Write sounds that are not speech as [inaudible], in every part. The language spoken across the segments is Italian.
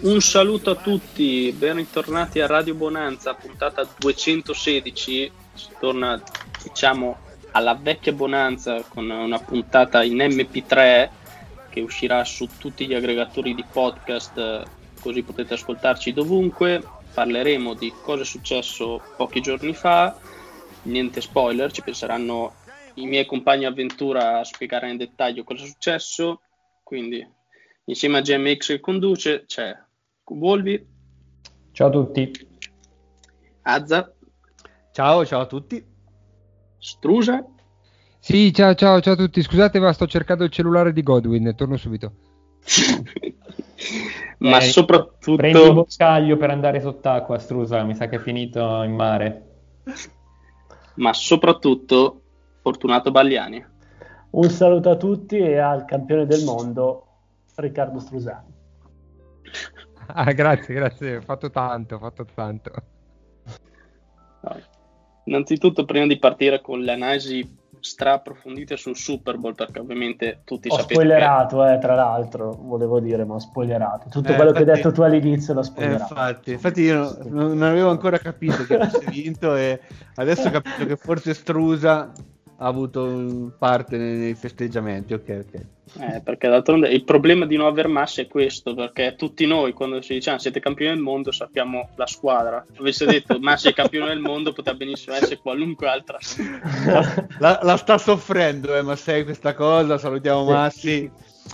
Un saluto a tutti, ben ritornati a Radio Bonanza, puntata 216. Si torna, diciamo, alla vecchia Bonanza con una puntata in MP3 che uscirà su tutti gli aggregatori di podcast, così potete ascoltarci dovunque. Parleremo di cosa è successo pochi giorni fa, niente spoiler, ci penseranno i miei compagni avventura a spiegare nel dettaglio cosa è successo. Quindi, insieme a GMX che conduce, c'è Volvi, Ciao a tutti. Azza, Ciao, ciao a tutti. Strusa Sì, ciao, ciao, ciao a tutti. Scusate, ma sto cercando il cellulare di Godwin. Torno subito. [laughs] ma Eh, soprattutto Prendi il boccaglio per andare sott'acqua, Strusa, mi sa che è finito in mare. ma soprattutto Fortunato Bagliani. Un saluto a tutti e al campione del mondo Riccardo Strusani. [laughs] Ah, grazie, grazie. Ho fatto tanto, ho fatto tanto. Innanzitutto, prima di partire con le analisi stra approfondite sul Super Bowl, perché ovviamente tutti Ho sapete spoilerato, eh, tra l'altro, volevo dire, ma ho spoilerato. Tutto Eh, quello che hai infatti- detto tu all'inizio l'ho Eh, spoilerato. infatti, infatti io non, non avevo ancora capito che avesse [laughs] vinto e adesso ho capito che forse Strusa ha avuto parte nei, nei festeggiamenti. Ok, ok. Eh, perché d'altronde il problema di non aver masse è questo, perché tutti noi quando ci diciamo siete campioni del mondo sappiamo la squadra. Avesse detto Massi è campione del mondo, poteva benissimo essere qualunque altra. [laughs] La, la sta soffrendo, eh, Massei, questa cosa. Salutiamo. Massi.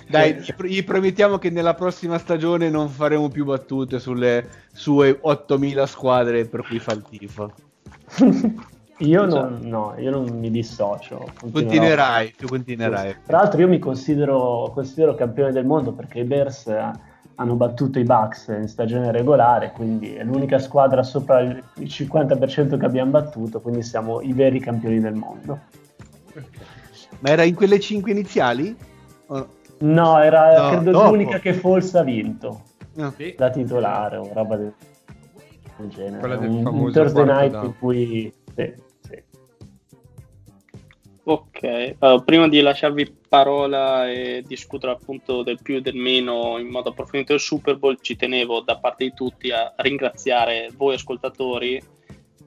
Dai, gli, gli promettiamo che nella prossima stagione non faremo più battute sulle sue 8000 squadre per cui fa il tifo. [laughs] io, non, no, io non mi dissocio. Continuerai, tu continuerai. Tra l'altro io mi considero, considero campione del mondo perché i Bears eh, hanno battuto i Bucks in stagione regolare, quindi è l'unica squadra sopra il il 50% che abbiamo battuto, quindi siamo i veri campioni del mondo. Ma era in quelle 5 iniziali? O- No, era No, credo dopo. l'unica che Foles ha vinto, no. da titolare o roba del, del genere. Quella del un, Thursday night down. in cui... sì. Ok, allora, prima di lasciarvi parola e discutere appunto del più e del meno in modo approfondito del Super Bowl, ci tenevo da parte di tutti a ringraziare voi ascoltatori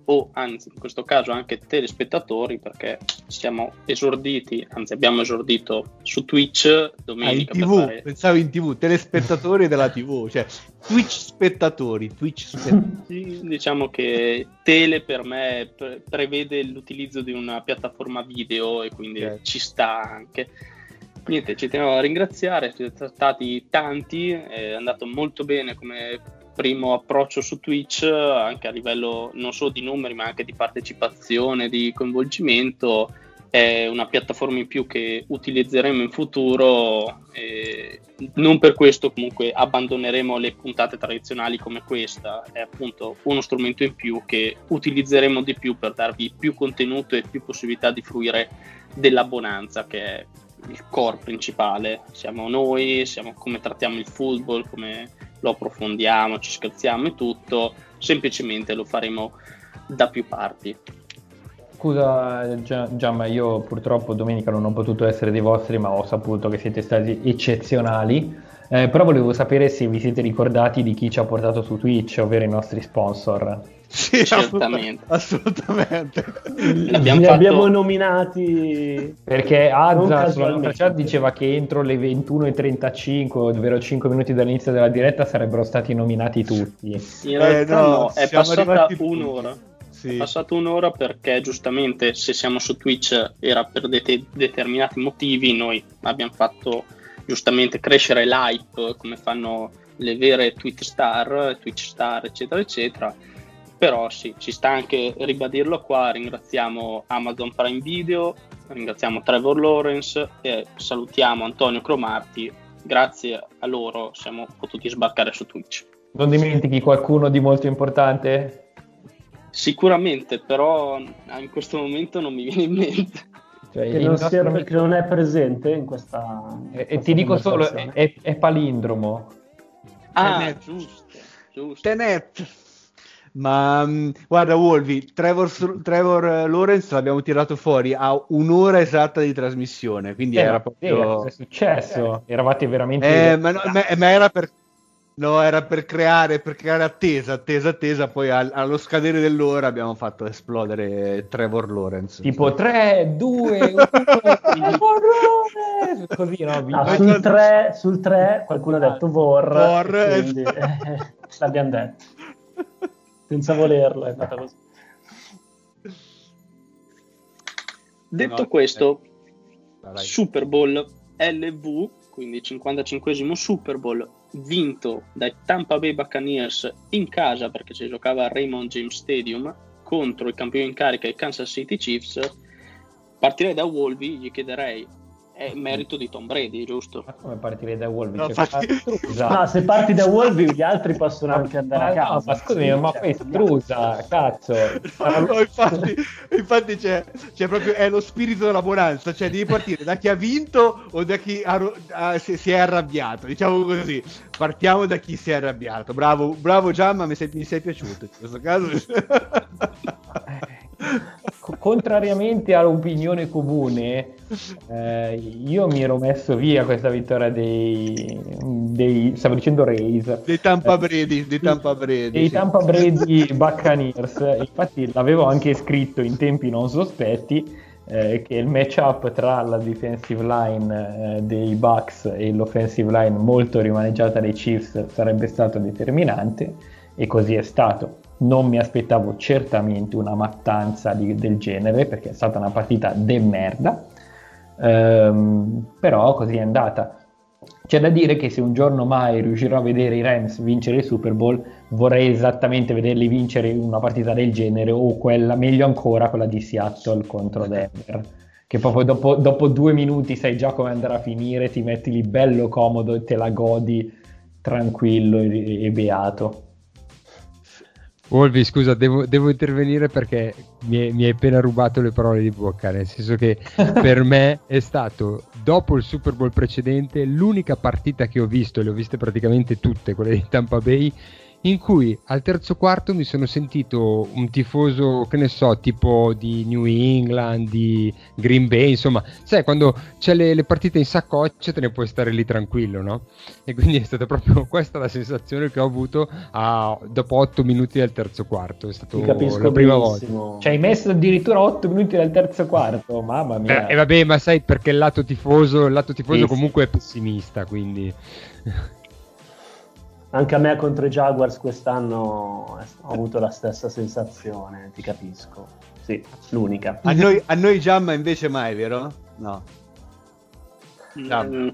o anzi in questo caso anche telespettatori perché siamo esorditi, anzi abbiamo esordito su Twitch Ah, in domenica tv, fare- pensavo in tv, telespettatori della tv, cioè Twitch spettatori, Twitch spettatori. [laughs] Diciamo che Tele per me pre- prevede l'utilizzo di una piattaforma video e quindi Ok. ci sta anche. Niente, ci tenevo a ringraziare, siete stati tanti, è andato molto bene come primo approccio su Twitch, anche a livello non solo di numeri ma anche di partecipazione, di coinvolgimento. È una piattaforma in più che utilizzeremo in futuro. non per questo comunque abbandoneremo le puntate tradizionali come questa, è appunto uno strumento in più che utilizzeremo di più per darvi più contenuto e più possibilità di fruire dell'abbonanza che è il core principale. Siamo noi, siamo come trattiamo il football, come lo approfondiamo, ci scherziamo e tutto, semplicemente lo faremo da più parti. Scusa Gia- Giamma, io purtroppo domenica non ho potuto essere dei vostri, ma ho saputo che siete stati eccezionali. Eh, però volevo sapere se vi siete ricordati di chi ci ha portato su Twitch, ovvero i nostri sponsor. Sì, Certamente. Assolutamente. L'abbiamo Li fatto- abbiamo nominati Perché Azza sulla diceva che entro le 21.35, ovvero 5 minuti dall'inizio della diretta, sarebbero stati nominati tutti. In realtà no, no, è passata un'ora. Sì. È passata un'ora perché giustamente se siamo su Twitch era per det- determinati motivi, noi abbiamo fatto giustamente crescere l'hype come fanno le vere Twitch star, Twitch star eccetera eccetera. Però sì, ci sta anche ribadirlo qua, ringraziamo Amazon Prime Video, ringraziamo Trevor Lawrence e salutiamo Antonio Cromarti, grazie a loro siamo potuti sbarcare su Twitch. Non dimentichi qualcuno di molto importante? Sicuramente, però in questo momento non mi viene in mente. Cioè, che non, nostro amico- che non è presente in questa. E, e questa ti dico solo, è, è palindromo. Ah, Tenet. giusto, giusto. Tenet. Ma mh, guarda, Wolvi, Trevor, Trevor eh, Lawrence l'abbiamo tirato fuori a un'ora esatta di trasmissione, quindi Eh, era proprio... è successo? Eravate veramente... Eh, ma, no, ma- ma era per... No, era per creare, per creare attesa, attesa, attesa, poi al- allo scadere dell'ora abbiamo fatto esplodere Trevor Lawrence. Tipo 3, 2, 1, così no? No, Ma sul, cosa- 3, sul 3 qualcuno ha detto Vor, Vor, e quindi esatto. eh, [laughs] l'abbiamo detto. Senza volerlo è andata così. Detto No, questo, dai. Super Bowl LV, quindi 55 Super Bowl, vinto dai Tampa Bay Buccaneers in casa perché si giocava a Raymond James Stadium contro il campione in carica i Kansas City Chiefs. Partirei da Wolvi, gli chiederei, è merito di Tom Brady, giusto? Ma come partire da Wolves? No, Cioè, infatti- Strusa. No, se parti da Wolvi gli altri possono anche andare a Ma casa. no, ma scusami, ma poi Strusa, cazzo. No, infatti, infatti c'è, c'è proprio è lo spirito della buonanza, cioè devi partire da chi ha vinto o da chi ha ha- si, si è arrabbiato, diciamo così. Partiamo da chi si è arrabbiato. Bravo, bravo Giamma, mi sei, mi sei piaciuto in questo caso. [laughs] Co- Contrariamente all'opinione comune, eh, io mi ero messo via questa vittoria dei, dei stavo dicendo Rays, dei Tampa Brady, dei Tampa Brady. dei sì. Tampa Brady Buccaneers. Infatti l'avevo anche scritto in tempi non sospetti eh, che il matchup tra la defensive line eh, dei Bucks e l'offensive line molto rimaneggiata dei Chiefs sarebbe stato determinante e così è stato. Non mi aspettavo certamente una mattanza di- del genere perché è stata una partita de merda, Ehm, però così è andata. C'è da dire che se un giorno mai riuscirò a vedere i Rams vincere il Super Bowl, vorrei esattamente vederli vincere una partita del genere o quella, meglio ancora, quella di Seattle contro Denver. Che proprio dopo, dopo due minuti sai già come andrà a finire, ti metti lì bello comodo e te la godi tranquillo e, e beato. Wolvi, scusa, devo, devo intervenire perché mi, hai- mi hai appena rubato le parole di bocca, nel senso che [laughs] per me è stato, dopo il Super Bowl precedente, l'unica partita che ho visto, e le ho viste praticamente tutte, quelle di Tampa Bay, in cui al terzo quarto mi sono sentito un tifoso, che ne so, tipo di New England, di Green Bay, insomma, sai, quando c'è le, le partite in saccoccia te ne puoi stare lì tranquillo, no? E quindi è stata proprio [laughs] questa la sensazione che ho avuto a- dopo otto minuti del terzo quarto, è capisco la prima volta. benissimo. Ci hai messo addirittura 8 minuti dal terzo quarto, mamma mia. Eh, e vabbè, ma sai perché il lato tifoso, il lato tifoso Sì, comunque è pessimista, quindi Anche a me contro i Jaguars quest'anno eh, ho avuto la stessa sensazione, ti capisco. Sì, l'unica. A noi, a noi Giamma invece mai, vero? No. Mm,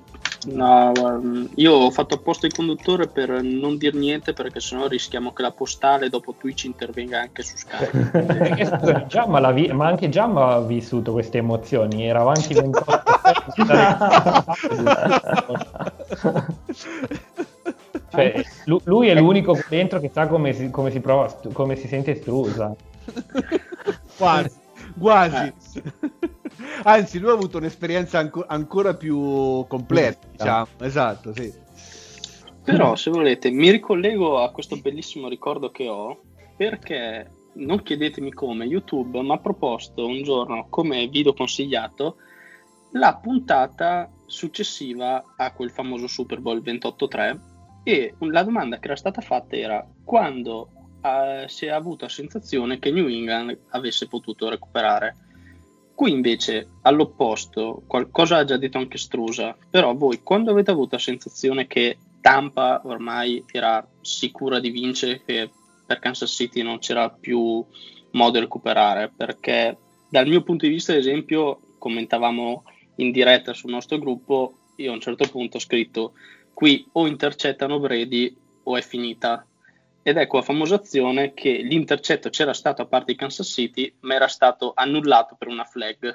No, guarda, io ho fatto apposta il conduttore per non dir niente perché sennò rischiamo che la postale dopo Twitch intervenga anche su Skype. [laughs] Scusami, Giamma l'ha vi- ma anche Giamma ha vissuto queste emozioni, era avanti 28 [laughs] [laughs] cioè, lu- lui è l'unico qui dentro che sa come si, come si prova, come si sente strusa. [laughs] quasi, quasi. Anzi, lui ha avuto un'esperienza anco- ancora più completa, diciamo. Esatto, sì. Però, se volete, mi ricollego a questo bellissimo ricordo che ho perché non chiedetemi come YouTube mi ha proposto un giorno come video consigliato la puntata successiva a quel famoso Super Bowl 28-3 e la domanda che era stata fatta era quando eh, si è avuta la sensazione che New England avesse potuto recuperare. Qui invece, all'opposto, qualcosa ha già detto anche Strusa, però voi quando avete avuto la sensazione che Tampa ormai era sicura di vincere, che per Kansas City non c'era più modo di recuperare, perché dal mio punto di vista, ad esempio, commentavamo in diretta sul nostro gruppo, io a un certo punto ho scritto qui o intercettano Brady o è finita. Ed ecco la famosa azione che l'intercetto c'era stato a parte di Kansas City, ma era stato annullato per una flag.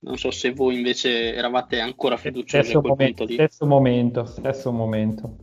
Non so se voi invece eravate ancora fiduciosi a quel momento, punto lì. Stesso momento, stesso momento.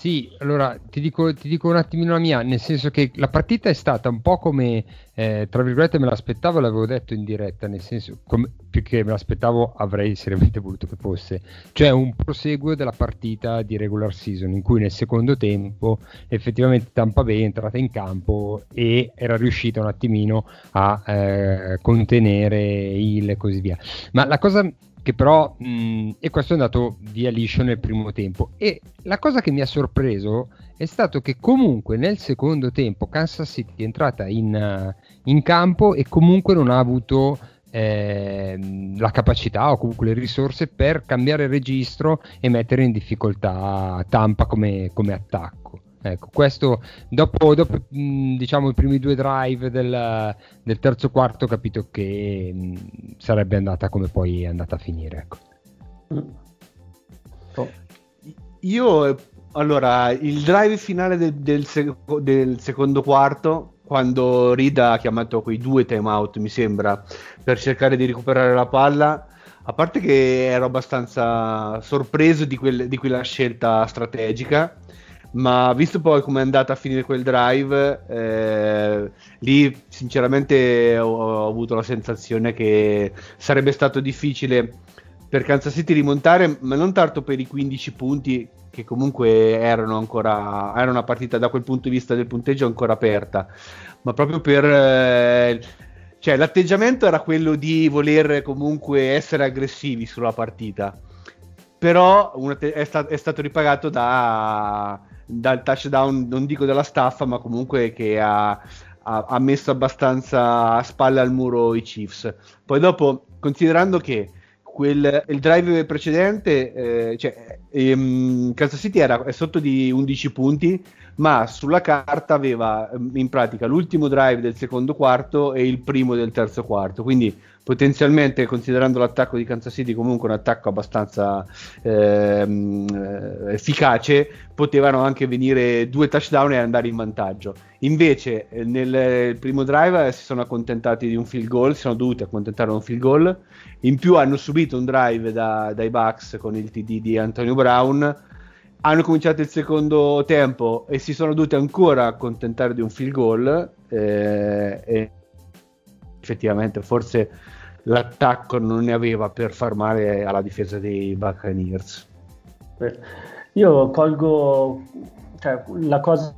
Sì, allora ti dico, ti dico, un attimino la mia, nel senso che la partita è stata un po' come, eh, tra virgolette, me l'aspettavo, l'avevo detto in diretta, nel senso, come, più che me l'aspettavo avrei seriamente voluto che fosse, cioè un proseguo della partita di regular season, in cui nel secondo tempo effettivamente Tampa Bay è entrata in campo e era riuscita un attimino a eh, contenere il e così via. Ma la cosa che però mh, e questo è andato via liscio nel primo tempo e la cosa che mi ha sorpreso è stato che comunque nel secondo tempo Kansas City è entrata in, in campo e comunque non ha avuto eh, la capacità o comunque le risorse per cambiare registro e mettere in difficoltà Tampa come, come attacco. Ecco, questo dopo, dopo diciamo i primi due drive del, del terzo quarto ho capito che mh, sarebbe andata come poi è andata a finire. Ecco. Oh. Io allora il drive finale del, del, sec- del secondo quarto quando Rida ha chiamato quei due timeout mi sembra per cercare di recuperare la palla a parte che ero abbastanza sorpreso di, quel, di quella scelta strategica ma visto poi come è andata a finire quel drive, eh, lì sinceramente ho, ho, avuto la sensazione che sarebbe stato difficile per Kansas City rimontare, ma non tanto per i 15 punti che comunque erano ancora era una partita da quel punto di vista del punteggio ancora aperta, ma proprio per eh, cioè l'atteggiamento era quello di voler comunque essere aggressivi sulla partita. Però è, sta- è stato ripagato da dal touchdown, non dico della staffa, ma comunque che ha, ha, ha, messo abbastanza a spalle al muro i Chiefs. Poi dopo, considerando che quel, il drive precedente, eh, cioè, ehm, Kansas City era sotto di 11 punti, ma sulla carta aveva ehm, in pratica l'ultimo drive del secondo quarto e il primo del terzo quarto, quindi potenzialmente considerando l'attacco di Kansas City comunque un attacco abbastanza ehm, eh, efficace potevano anche venire due touchdown e andare in vantaggio. Invece eh, nel primo drive eh, si sono accontentati di un field goal si sono dovuti accontentare di un field goal. In più hanno subito un drive da, dai Bucks con il TD di Antonio Brown. Hanno cominciato il secondo tempo e si sono dovuti ancora accontentare di un field goal eh, e effettivamente forse l'attacco non ne aveva per far male alla difesa dei Buccaneers. Io colgo cioè, la cosa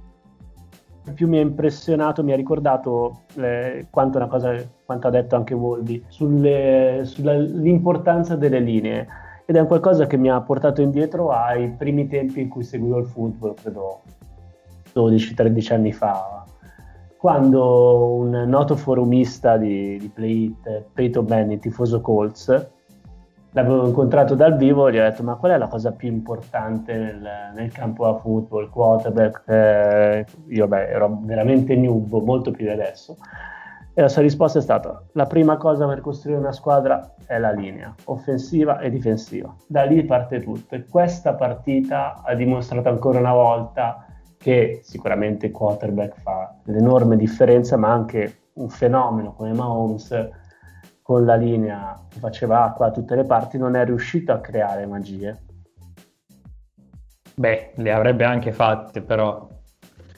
che più mi ha impressionato, mi ha ricordato eh, quanto, cosa, quanto ha detto anche sulle, sull'importanza delle linee ed è qualcosa che mi ha portato indietro ai primi tempi in cui seguivo il football, credo 12-13 anni fa, quando un noto forumista di, di Play Peyton Manning, tifoso Colts, l'avevo incontrato dal vivo e gli ho detto ma qual è la cosa più importante nel, nel campo da football, quarterback, eh, io beh ero veramente noob, molto più di adesso, e la sua risposta è stata la prima cosa per costruire una squadra è la linea, offensiva e difensiva, da lì parte tutto. E questa partita ha dimostrato ancora una volta che sicuramente il quarterback fa l'enorme differenza, ma anche un fenomeno come Mahomes con la linea che faceva acqua da tutte le parti non è riuscito a creare magie. Beh, le avrebbe anche fatte, però.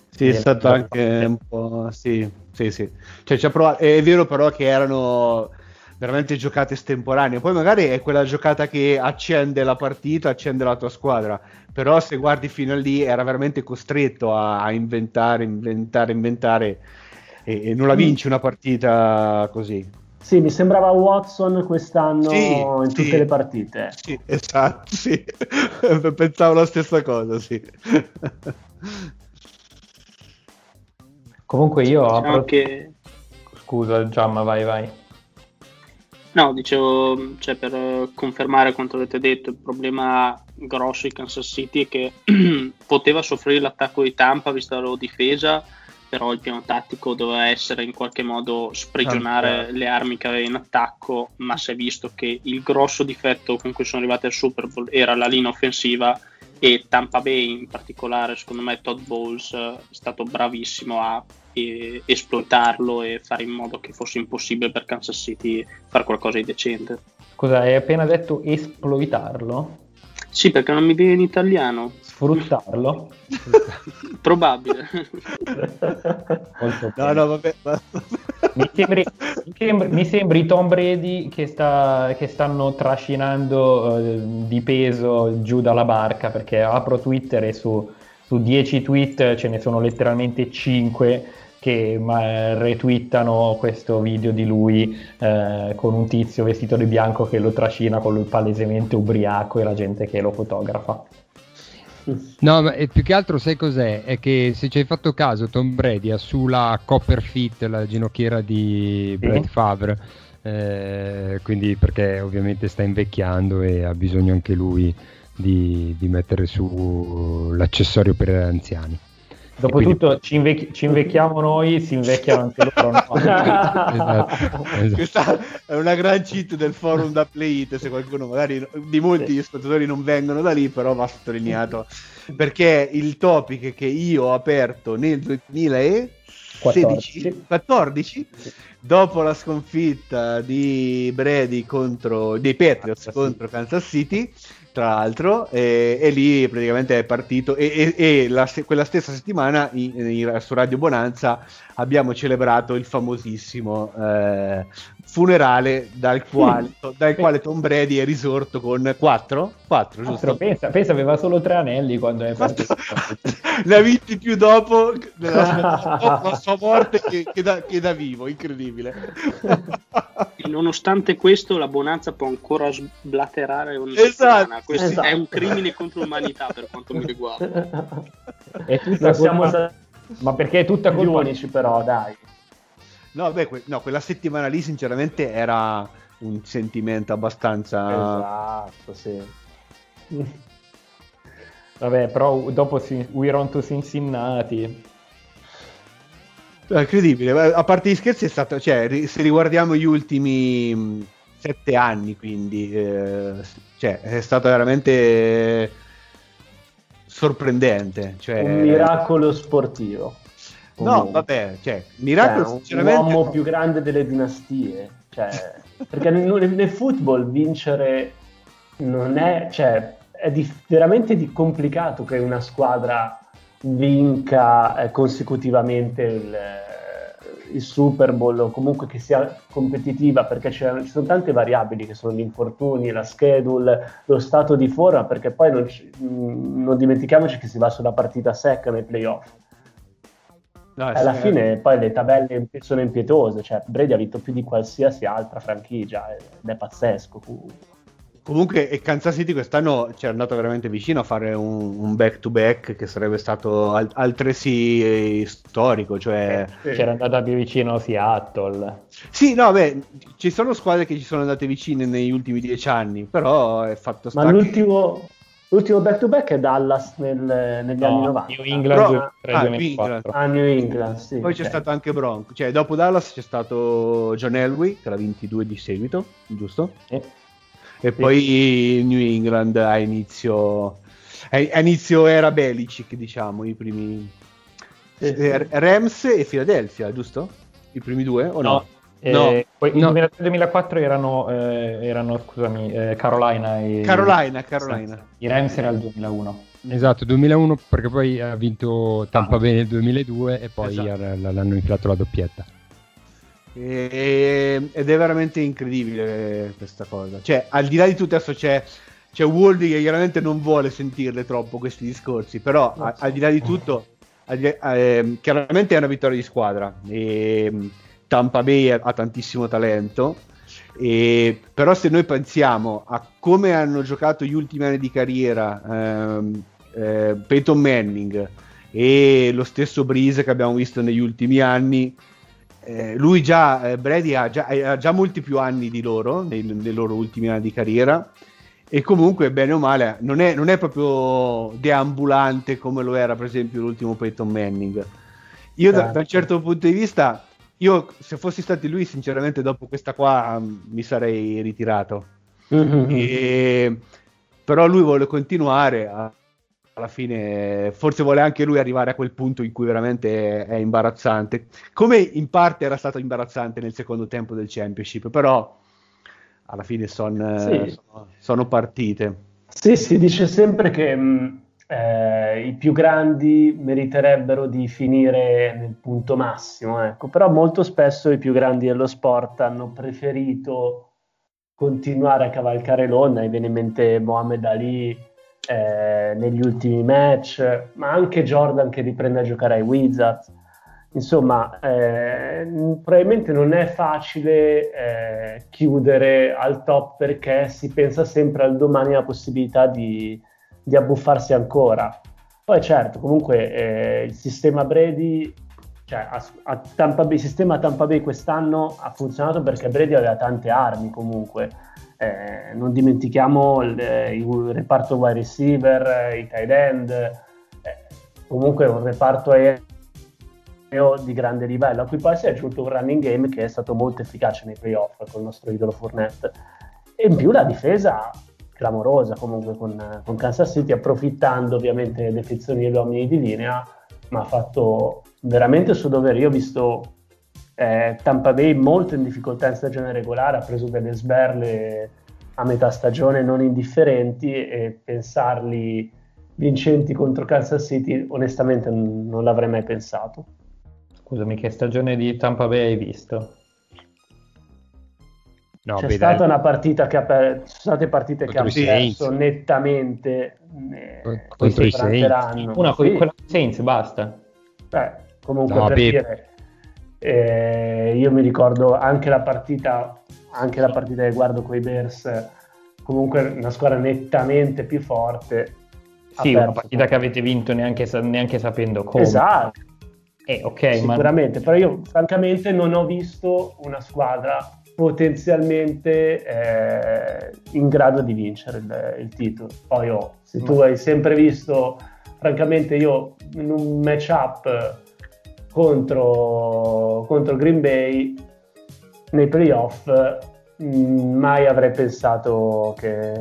Sì, è stato anche un po'. Sì, sì, sì. Cioè, provato... È vero, però, che erano veramente giocate estemporanee. Poi magari è quella giocata che accende la partita, accende la tua squadra. Però se guardi fino a lì era veramente costretto a, a inventare, inventare, inventare e, e non la vinci una partita così. Sì, mi sembrava Watson quest'anno sì, in tutte sì, le partite. Sì, esatto, sì. [laughs] Pensavo la stessa cosa, sì. Comunque io Diciamo apro... che... Scusa Giamma, vai vai. No, dicevo, cioè, per eh, confermare quanto avete detto, il problema grosso di Kansas City è che [clears throat] poteva soffrire l'attacco di Tampa vista la loro difesa, però il piano tattico doveva essere in qualche modo sprigionare Ah, le armi che aveva in attacco, ma si è visto che il grosso difetto con cui sono arrivati al Super Bowl era la linea offensiva e Tampa Bay in particolare, secondo me Todd Bowles eh, è stato bravissimo a eh, esploitarlo e fare in modo che fosse impossibile per Kansas City fare qualcosa di decente. Scusa, hai appena detto esploitarlo? Sì, perché non mi viene in italiano. Sfruttarlo? [laughs] Probabile. [laughs] Molto No, no, vabbè. ma- Mi sembri, mi sembri- mi sembri Tom Brady che, sta, che stanno trascinando eh, di peso giù dalla barca perché apro Twitter e su, su 10 tweet ce ne sono letteralmente 5 che retweetano questo video di lui eh, con un tizio vestito di bianco che lo trascina con lui palesemente ubriaco e la gente che lo fotografa. No, ma e più che altro sai cos'è? È che se ci hai fatto caso, Tom Brady ha sulla Copperfit, la ginocchiera di Sì. Brett Favre, eh, quindi perché ovviamente sta invecchiando e ha bisogno anche lui di, di mettere su l'accessorio per anziani. Dopotutto ci, invecchi- ci invecchiamo noi, si invecchiano anche loro. no? [laughs] Esatto, esatto. Questa è una gran cheat del forum da Play It, se qualcuno magari di molti ascoltatori non vengono da lì, però va sottolineato perché il topic che io ho aperto nel 2016 14 dopo la sconfitta di Brady contro dei Patriots Kansas contro Kansas City tra l'altro e, e lì praticamente è partito e, e- e la quella stessa settimana in- in- su Radio Bonanza abbiamo celebrato il famosissimo eh, funerale dal quale, dal quale Tom Brady è risorto con 4 4 Altro, giusto? pensa, pensa, aveva solo tre anelli quando è partito. [laughs] ne ha vinti più dopo, nella- dopo la sua [laughs] morte che, che da, che da vivo, incredibile. [laughs] E nonostante questo, la Bonanza può ancora sblaterare ogni Esatto. settimana. Questo Esatto. è un crimine contro l'umanità per quanto mi riguarda. [laughs] È tutta Non siamo colpa- stati Ma perché è tutta colpa unici, però, dai. No, beh, que- no, quella settimana lì sinceramente era un sentimento abbastanza... Esatto, sì. [laughs] Vabbè, però dopo si- We're on to Cincinnati. È incredibile, Eh, a parte gli scherzi è stato, cioè, se riguardiamo gli ultimi mh, sette anni, quindi, eh, cioè, è stato veramente eh, sorprendente. Cioè, Un miracolo sportivo. No, Comunque. vabbè, cioè, miracolo Cioè, un sinceramente... uomo no. più grande delle dinastie. Cioè, perché nel, nel football vincere non è, cioè, è di- veramente di complicato che una squadra vinca eh, consecutivamente il, eh, il Super Bowl o comunque che sia competitiva perché c'è- ci sono tante variabili che sono gli infortuni, la schedule, lo stato di forma perché poi non, ci- mh, non dimentichiamoci che si va sulla partita secca nei playoff No, alla sì, fine poi le tabelle sono impietose, cioè Brady ha vinto più di qualsiasi altra franchigia ed è pazzesco. Comunque, e Kansas City quest'anno ci è andato veramente vicino a fare un, un back-to-back che sarebbe stato al- altresì eh, storico. Cioè, C'era andata più vicino Seattle. sì, no, beh, ci sono squadre che ci sono andate vicine negli ultimi dieci anni, però è fatto sta Ma l'ultimo, l'ultimo back-to-back è Dallas nel- negli No, anni 90. New England Però- 2003-2004. ah, A New England, sì. Poi c'è stato anche Bronco, cioè dopo Dallas c'è stato John Elway che l'ha 22 di seguito, giusto? Sì. E poi New England a inizio, a inizio era Belichick, diciamo, i primi eh, Rams e Philadelphia, giusto? I primi due o no? eh, No. poi No. nel 2004 erano, eh, erano scusami, eh, Carolina e Carolina, Carolina. I Rams era il 2001. Esatto, 2001 perché poi ha vinto Tampa Ah. Bay nel 2002 e poi Esatto. ha- l'hanno infilato la doppietta. E- ed è veramente incredibile questa cosa. Cioè, al di là di tutto, adesso c'è, c'è Woldy che chiaramente non vuole sentirle troppo questi discorsi, però a- al di là di tutto, al di- ehm, chiaramente è una vittoria di squadra. E, mm, Tampa Bay ha, ha tantissimo talento. E, però se noi pensiamo a come hanno giocato gli ultimi anni di carriera ehm, eh, Peyton Manning e lo stesso Breeze che abbiamo visto negli ultimi anni. Eh, lui già, eh, Brady ha già, ha già, molti più anni di loro, nei, nei, loro ultimi anni di carriera, e comunque, bene o male, non è, non è proprio deambulante come lo era, per esempio, l'ultimo Peyton Manning. Io, da, da un certo punto di vista, io se fossi stato lui, sinceramente, dopo questa qua mi sarei ritirato. Mm-hmm. E, però lui vuole continuare a, alla fine forse vuole anche lui arrivare a quel punto in cui veramente è, è, imbarazzante come in parte era stato imbarazzante nel secondo tempo del championship però alla fine son, sì. sono, sono, partite sì si dice sempre che mh, eh, i più grandi meriterebbero di finire nel punto massimo ecco. però molto spesso i più grandi dello sport hanno preferito continuare a cavalcare l'onda, mi viene in mente Mohamed Ali eh, negli ultimi match, ma anche Jordan che riprende a giocare ai Wizards. Insomma, eh, probabilmente non è facile eh, chiudere al top perché si pensa sempre al domani alla possibilità di, di abbuffarsi ancora. Poi certo, comunque eh, il sistema Brady cioè, a, a Tampa Bay, il sistema Tampa Bay quest'anno ha funzionato perché Brady aveva tante armi comunque. Eh, non dimentichiamo il, il, reparto wide receiver, i tight end, eh, comunque un reparto aereo di grande livello, a cui poi si è aggiunto un running game che è stato molto efficace nei playoff con il nostro idolo Fournette. E in più la difesa clamorosa comunque con, con Kansas City, approfittando ovviamente delle defezioni degli uomini di linea, ma ha fatto veramente il suo dovere. Io ho visto eh, Tampa Bay molto in difficoltà in stagione regolare, ha preso delle sberle a metà stagione non indifferenti e pensarli vincenti contro Kansas City onestamente non l'avrei mai pensato. Scusami, che stagione di Tampa Bay hai visto? No, C'è stata dai. una partita che ha perso, sono state partite contro che hanno perso nettamente eh, contro i Saints. Una con sì. quella Saints, basta. Beh, Comunque no, per dire, eh, io mi ricordo anche la partita, anche la partita che guardo con i Bears, comunque una squadra nettamente più forte. Sì, una partita che avete vinto neanche, neanche sapendo come. Esatto. Eh, ok, sicuramente, ma... però io francamente non ho visto una squadra potenzialmente eh, in grado di vincere il, il titolo. Poi oh, se tu hai sempre visto, francamente io in un matchup contro, contro Green Bay nei playoff mm, mai avrei pensato che,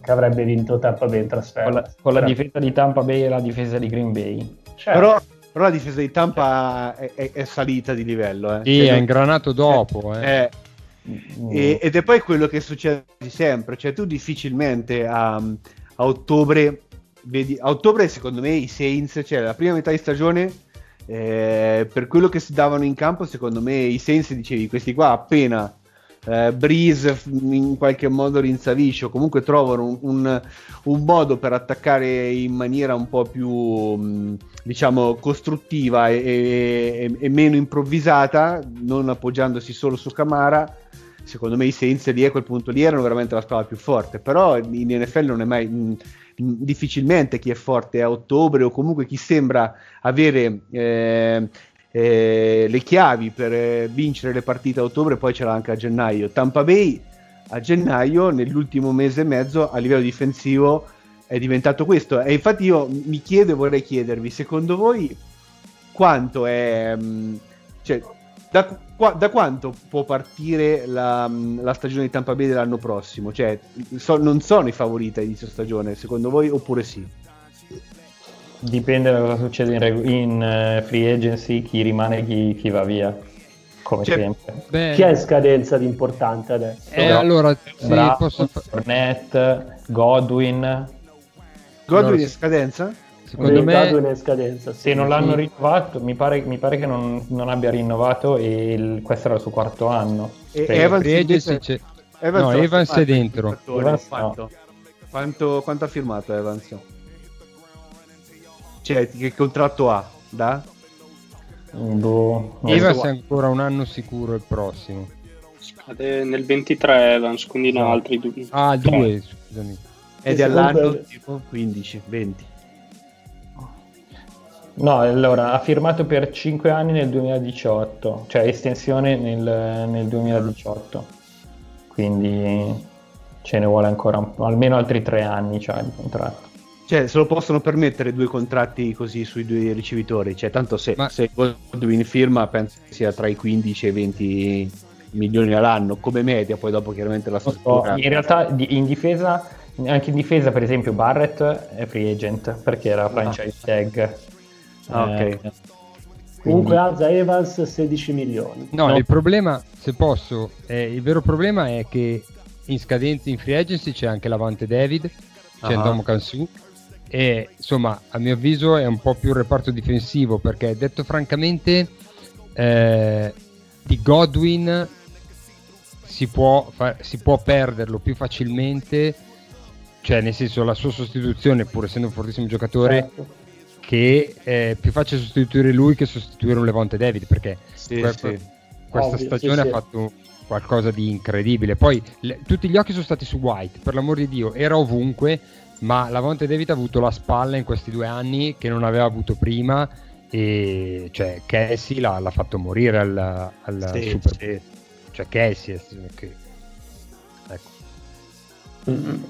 che, avrebbe vinto Tampa Bay in trasferta. Con, la, con la, difesa di Tampa Bay e la difesa di Green Bay. Certo. Però, però, la difesa di Tampa è, è, è salita di livello. Eh. Sì, cioè, è ingranato dopo. Eh. È, mm. e, ed è poi quello che succede sempre. Cioè, tu difficilmente a, a ottobre vedi, a ottobre secondo me i Saints, cioè la prima metà di stagione eh, per quello che si davano in campo, secondo me i sensi dicevi questi qua appena eh, Breeze in qualche modo rinsavisce comunque trovano un, un, un, modo per attaccare in maniera un po' più mh, diciamo costruttiva e, e, e, meno improvvisata, non appoggiandosi solo su Camara. Secondo me i Saints lì a quel punto lì erano veramente la squadra più forte, però in NFL non è mai. Mh, difficilmente chi è forte a ottobre o comunque chi sembra avere eh, eh, le chiavi per eh, vincere le partite a ottobre poi ce l'ha anche a gennaio. Tampa Bay a gennaio nell'ultimo mese e mezzo a livello difensivo è diventato questo e infatti io mi chiedo e vorrei chiedervi secondo voi quanto è mh, mm, cioè, da, qua, da, quanto può partire la, la, stagione di Tampa Bay dell'anno prossimo? Cioè, so, non sono i favoriti a inizio stagione, secondo voi, oppure sì? Dipende da cosa succede in, in uh, free agency, chi rimane e chi, chi, va via. Come cioè, sempre. Beh, chi è in scadenza di importante adesso? Eh, no, allora, sì, Bravo, posso... Fournette, Godwin. Godwin allora, in scadenza? Secondo me, in scadenza, sì. se non l'hanno rinnovato, mi pare, mi pare che non, non, abbia rinnovato e il, questo era il suo quarto anno. E cioè, Evans, invece, c'è... Evans, no, Evans è dentro. Evans quanto? No. Quanto, quanto, ha firmato Evans? Cioè, che contratto ha? Da? Boh, Evans è ancora un anno sicuro il prossimo. Scade nel 23 Evans, quindi no, altri due. Ah, due, scusami. Ed è all'anno tipo 15, 20. No, allora ha firmato per 5 anni nel 2018, cioè estensione nel, nel 2018. Quindi ce ne vuole ancora un, almeno altri 3 anni cioè, di contratto. Cioè, se lo possono permettere due contratti così sui due ricevitori. Cioè, tanto se, Ma- se Godwin firma, penso sia tra i 15 e i 20 milioni all'anno come media. Poi, dopo, chiaramente la so, struttura. in realtà in difesa, anche in difesa, per esempio, Barrett è free agent perché era franchise tag. Ah, ok. Eh, Comunque alza Evans 16 milioni. No, No. il problema, se posso, eh, il vero problema è che in scadenza in free agency c'è anche l'Avante David, c'è Ah. Dom Kansu e insomma a mio avviso è un po' più il reparto difensivo perché detto francamente eh, di Godwin si può, fa- si può perderlo più facilmente, cioè nel senso la sua sostituzione pur essendo un fortissimo giocatore Certo. Che è più facile sostituire lui che sostituire un Levante David perché Sì, que- sì. questa Ovvio, stagione sì, ha sì. fatto qualcosa di incredibile. Poi le- tutti gli occhi sono stati su White, per l'amor di Dio, era ovunque, ma Lavonte David ha avuto la spalla in questi due anni che non aveva avuto prima e cioè Casey l'ha, l'ha fatto morire al, al Sì, Super sì. Cioè Casey è- che- ecco. Mm-mm.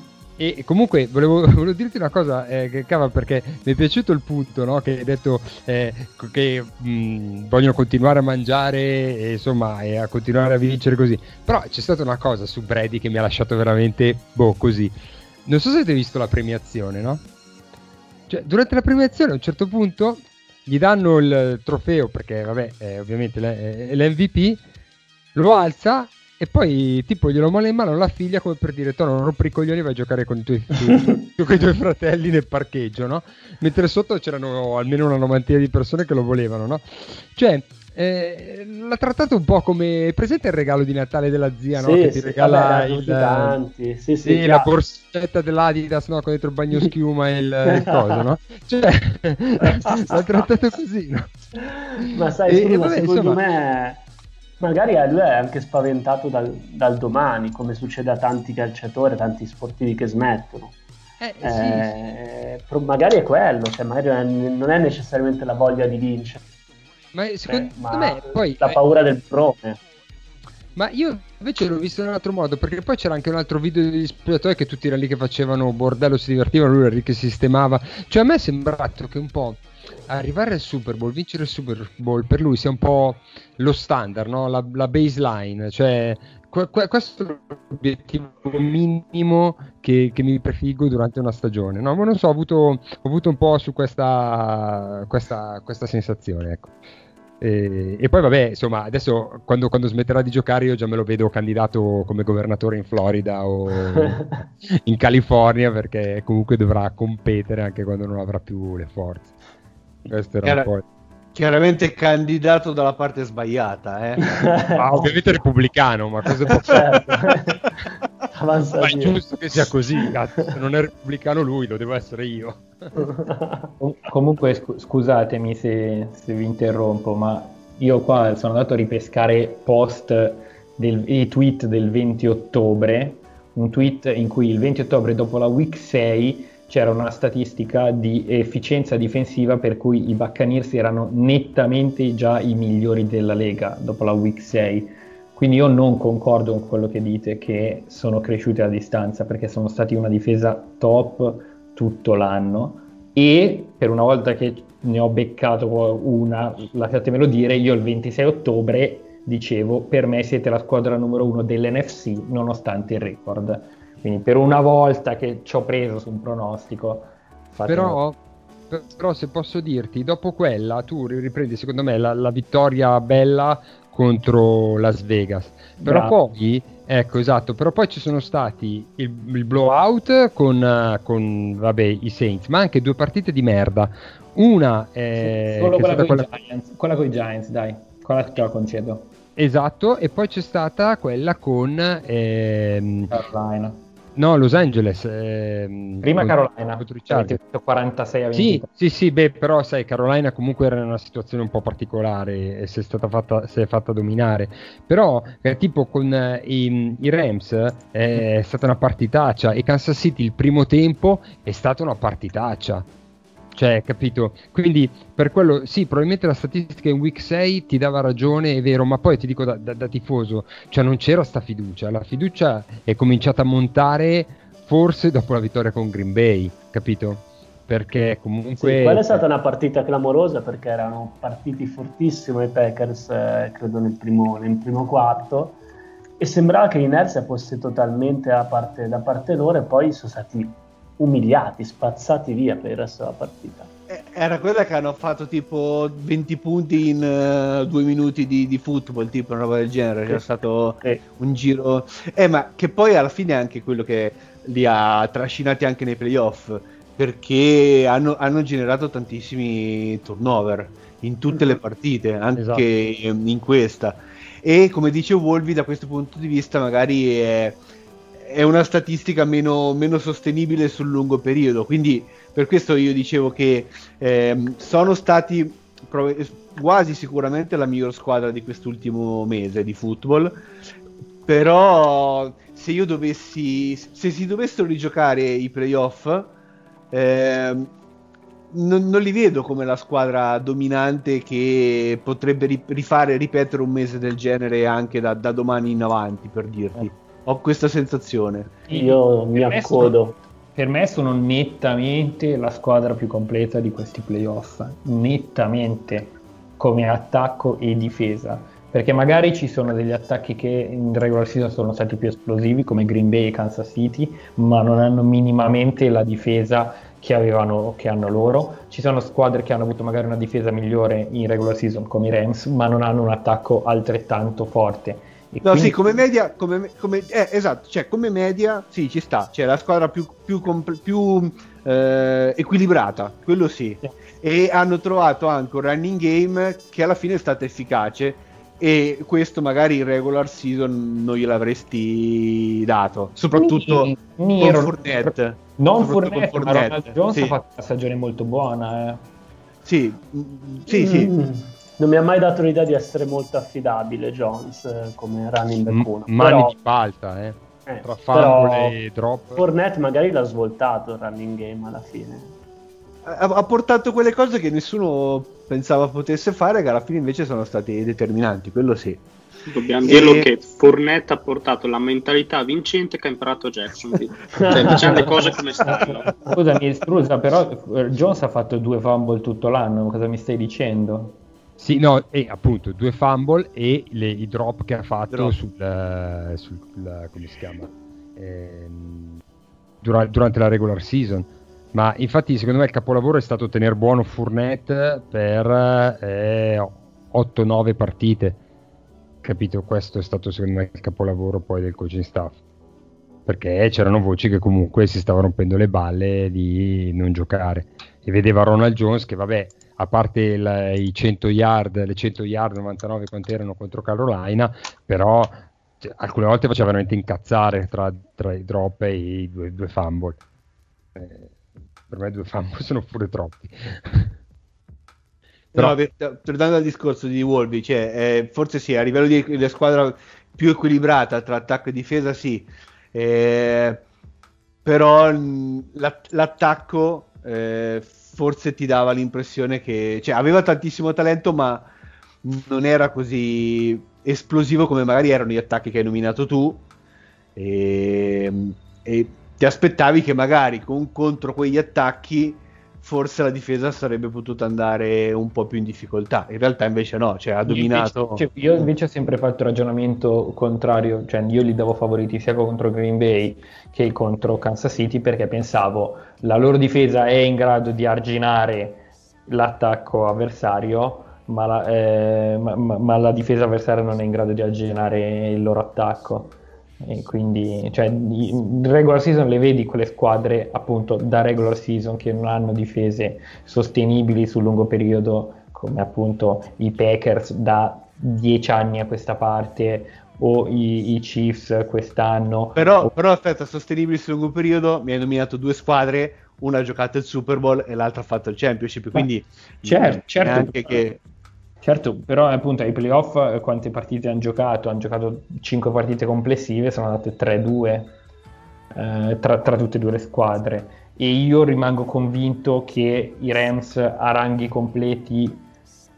E comunque volevo, [laughs] volevo dirti una cosa, eh, che cava, perché mi è piaciuto il punto no? che hai detto eh, che mh, vogliono continuare a mangiare e, insomma, e a continuare a vincere così. Però c'è stata una cosa su Brady che mi ha lasciato veramente boh, così. Non so se avete visto la premiazione, no? Cioè, durante la premiazione a un certo punto gli danno il trofeo perché, vabbè, è ovviamente l'MVP, lo alza e poi tipo glielo molla in mano la figlia come per dire tu non rompere i coglioni vai a giocare con i tuoi, [laughs] con i tuoi fratelli nel parcheggio no? mentre sotto c'erano almeno una novantina di persone che lo volevano no? cioè eh, l'ha trattato un po' come presente il regalo di Natale della zia no? Sì, che ti sì, regala vabbè, il, tanti. Sì, sì, sì, la borsetta dell'Adidas no? con dentro il bagno schiuma e il, il coso no? [laughs] cioè [laughs] l'ha trattato così no? Ma sai, E- e vabbè, secondo insomma- me magari lui è anche spaventato dal, dal domani, come succede a tanti calciatori, a tanti sportivi che smettono. Eh, sì, Eh, pro- magari è quello, cioè magari non è, non è necessariamente la voglia di vincere, ma secondo eh, me poi la eh, paura del prome. Ma io invece l'ho visto in un altro modo, perché poi c'era anche un altro video degli spogliatoi che tutti erano lì che facevano bordello, si divertivano, lui era lì che sistemava. Cioè a me è sembrato che un po' arrivare al Super Bowl, vincere il Super Bowl per lui sia un po' lo standard, no? la, la baseline, cioè que- que- questo è l'obiettivo minimo che, che mi prefiggo durante una stagione. No? Ma non so, ho avuto, ho avuto un po' su questa, questa, questa sensazione, ecco. E, e poi vabbè, insomma, adesso quando, quando smetterà di giocare io già me lo vedo candidato come governatore in Florida o [laughs] in California perché comunque dovrà competere anche quando non avrà più le forze. Questo era Chiara- un po'... Chiaramente candidato dalla parte sbagliata, eh. [laughs] Ah, ovviamente repubblicano, ma cosa può fare? certo. [laughs] Avanza Ma è giusto che sia così, cazzo. se non è repubblicano lui, lo devo essere io. Com- Comunque, scu- scusatemi se, se vi interrompo, ma io qua sono andato a ripescare post del, i tweet del 20 ottobre, un tweet in cui il 20 ottobre dopo la week 6 c'era una statistica di efficienza difensiva per cui i Buccaneers erano nettamente già i migliori della Lega dopo la week 6. Quindi io non concordo con quello che dite che sono cresciuti a distanza perché sono stati una difesa top tutto l'anno e per una volta che ne ho beccato una, lasciatemelo dire, io il 26 ottobre dicevo per me siete la squadra numero uno dell'NFC nonostante il record. Quindi per una volta che ci ho preso su un pronostico. Però, per- però se posso dirti, dopo quella tu ri- riprendi secondo me la, la vittoria bella contro Las Vegas. Però Bravo. poi, ecco esatto, però poi ci sono stati il, il blowout con, eh, con, vabbè, i Saints, ma anche due partite di merda. Una è Solo è quella stata con quella- i Giants, quella con i Giants, dai, quella te la concedo. Esatto, e poi c'è stata quella con ehm, Carolina. No, Los Angeles. ehm, Prima Carolina, contro i che avete Chargers. vinto 46 a Sì, 23. sì, sì, beh, però sai, Carolina comunque era in una situazione un po' particolare e si è stata fatta, si è fatta dominare. Però, eh, tipo con eh, i, i Rams eh, è stata una partitaccia e Kansas City il primo tempo è stata una partitaccia. Cioè, capito? Quindi per quello, sì, probabilmente la statistica in week 6 ti dava ragione, è vero, ma poi ti dico da, da, da tifoso, cioè non c'era sta fiducia, la fiducia è cominciata a montare forse dopo la vittoria con Green Bay, capito? Perché comunque... Sì, quella è stata una partita clamorosa perché erano partiti fortissimo i Packers, eh, credo nel primo, nel primo quarto, e sembrava che l'inerzia fosse totalmente parte, da parte loro e poi sono stati umiliati, spazzati via per il resto della partita. Eh, era quella che hanno fatto tipo 20 punti in uh, due minuti di, di, football, tipo una roba del genere. C'era stato un giro. Eh, ma che poi alla fine è anche quello che li ha trascinati anche nei playoff. Perché hanno, hanno generato tantissimi turnover in tutte le partite, anche esatto. in questa. E come dice Wolvi, da questo punto di vista, magari è è una statistica meno, meno, sostenibile sul lungo periodo. Quindi per questo io dicevo che eh, sono stati quasi sicuramente la miglior squadra di quest'ultimo mese di football. Però se io dovessi, se si dovessero rigiocare i playoff, eh, non, non, li vedo come la squadra dominante che potrebbe rifare, ripetere un mese del genere anche da, da domani in avanti, per dirti. Ho questa sensazione. Io mi accodo. Per me sono nettamente la squadra più completa di questi playoff. Nettamente come attacco e difesa. Perché magari ci sono degli attacchi che in regular season sono stati più esplosivi, come Green Bay e Kansas City, ma non hanno minimamente la difesa che, avevano, che hanno loro. Ci sono squadre che hanno avuto magari una difesa migliore in regular season, come i Rams, ma non hanno un attacco altrettanto forte no, quindi... sì, come media, come, come, eh, esatto, cioè come media, sì, ci sta, cioè la squadra più, più, compl- più eh, equilibrata, quello sì. sì. E hanno trovato anche un running game che alla fine è stato efficace e questo magari in regular season non gliel'avresti dato, soprattutto mi, mi con Fournette. Non Fournette, Fournette. ma Ronald Jones sì. ha fatto una stagione molto buona. Eh. Sì, sì, sì. Non mi ha mai dato l'idea di essere molto affidabile Jones eh, come running back 1. M- mani però, di balta, eh. eh Tra fumble e drop. Fournette magari l'ha svoltato il running game alla fine. Ha, ha, portato quelle cose che nessuno pensava potesse fare, che alla fine invece sono stati determinanti, quello sì. Dobbiamo dirlo che Fournette ha portato la mentalità vincente che ha imparato Jackson. cioè, diciamo le cose come stanno. Scusami, Strusa, però eh, Jones ha fatto due fumble tutto l'anno, cosa mi stai dicendo? Sì, no, e appunto due fumble e le, i drop che ha fatto sul, uh, sul uh, come si chiama eh, dura, durante la regular season. Ma infatti, secondo me, il capolavoro è stato tenere buono Fournette per eh, 8-9 partite. Capito? Questo è stato, secondo me, il capolavoro poi del coaching staff. Perché c'erano voci che comunque si stavano rompendo le balle di non giocare. E vedeva Ronald Jones che, vabbè, a parte il, i 100 yard, le 100 yard 99 quante erano contro Carolina, però cioè, alcune volte faceva veramente incazzare tra, tra i drop e i due, due fumble. Eh, per me due fumble [laughs] sono pure troppi. Però... No, tornando al discorso di Wolvi, cioè, eh, forse sì, a livello di, di squadra più equilibrata tra attacco e difesa, sì. Eh, però l'att- l'attacco eh, forse ti dava l'impressione che cioè, aveva tantissimo talento, ma non era così esplosivo come magari erano gli attacchi che hai nominato tu. E, e ti aspettavi che magari con, contro quegli attacchi forse la difesa sarebbe potuta andare un po' più in difficoltà. In realtà invece no, cioè ha dominato. Invece, cioè, io invece ho sempre fatto il ragionamento contrario, cioè io li davo favoriti sia contro Green Bay che contro Kansas City perché pensavo la loro difesa è in grado di arginare l'attacco avversario, ma la, eh, ma, ma la difesa avversaria non è in grado di arginare il loro attacco. E quindi, cioè, in regular season le vedi quelle squadre appunto da regular season che non hanno difese sostenibili sul lungo periodo, come appunto i Packers da dieci anni a questa parte o i, i Chiefs quest'anno. Però, o... però, aspetta, sostenibili sul lungo periodo mi hai nominato due squadre, una ha giocato il Super Bowl e l'altra ha fatto il Championship, quindi certo, certo. anche che Certo, però appunto ai playoff eh, quante partite hanno giocato? Hanno giocato 5 partite complessive, sono andate 3-2 eh, tra, tra, tutte e due le squadre. e io rimango convinto che i Rams a ranghi completi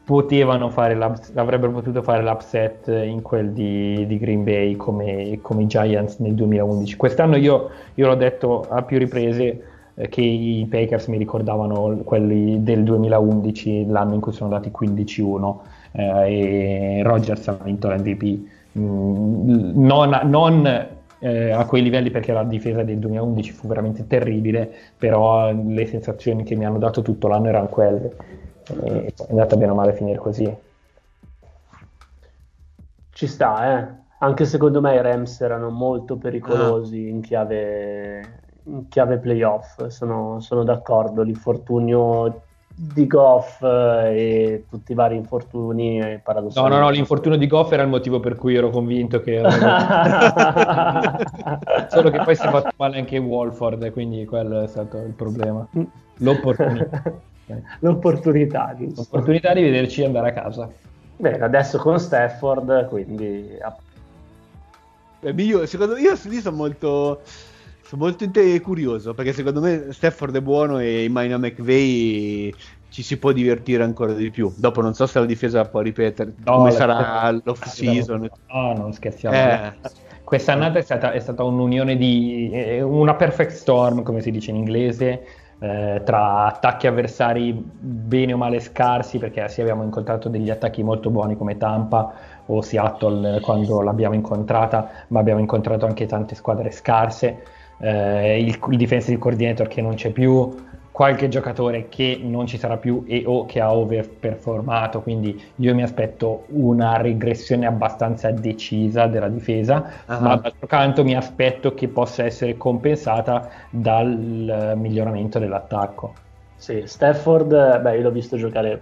potevano fare avrebbero potuto fare l'upset in quel di, di Green Bay come, come, i Giants nel 2011. Quest'anno io, io l'ho detto a più riprese che i Packers mi ricordavano quelli del 2011, l'anno in cui sono andati 15-1 eh, e Rodgers ha vinto l'MVP. Mm, non, non eh, a quei livelli perché la difesa del 2011 fu veramente terribile, però le sensazioni che mi hanno dato tutto l'anno erano quelle. E è andata bene o male a finire così. Ci sta, eh. Anche secondo me i Rams erano molto pericolosi ah. in, chiave, chiave playoff, sono, sono d'accordo. L'infortunio di Goff e tutti i vari infortuni No, no, no, l'infortunio di Goff era il motivo per cui ero convinto che era... [laughs] [laughs] solo che poi si è fatto male anche Wolford, quindi quello è stato il problema. L'opportunità. L'opportunità, L'opportunità di vederci andare a casa. Bene, adesso con Stafford, quindi... Io, secondo me, io sono molto molto curioso perché secondo me Stafford è buono e in Mina McVeigh ci si può divertire ancora di più. Dopo non so se la difesa può ripetere no, come sarà l'off season. No, non scherziamo. Eh. Quest'annata è stata, è stata un'unione di eh, una perfect storm, come si dice in inglese, eh, tra attacchi avversari bene o male scarsi, perché sì abbiamo incontrato degli attacchi molto buoni come Tampa o Seattle quando l'abbiamo incontrata, ma abbiamo incontrato anche tante squadre scarse eh, il, il defensive coordinator che non c'è più, qualche giocatore che non ci sarà più e o che ha overperformato, quindi io mi aspetto una regressione abbastanza decisa della difesa, uh-huh. ma d'altro canto mi aspetto che possa essere compensata dal miglioramento dell'attacco. Sì, Stafford, beh, io l'ho visto giocare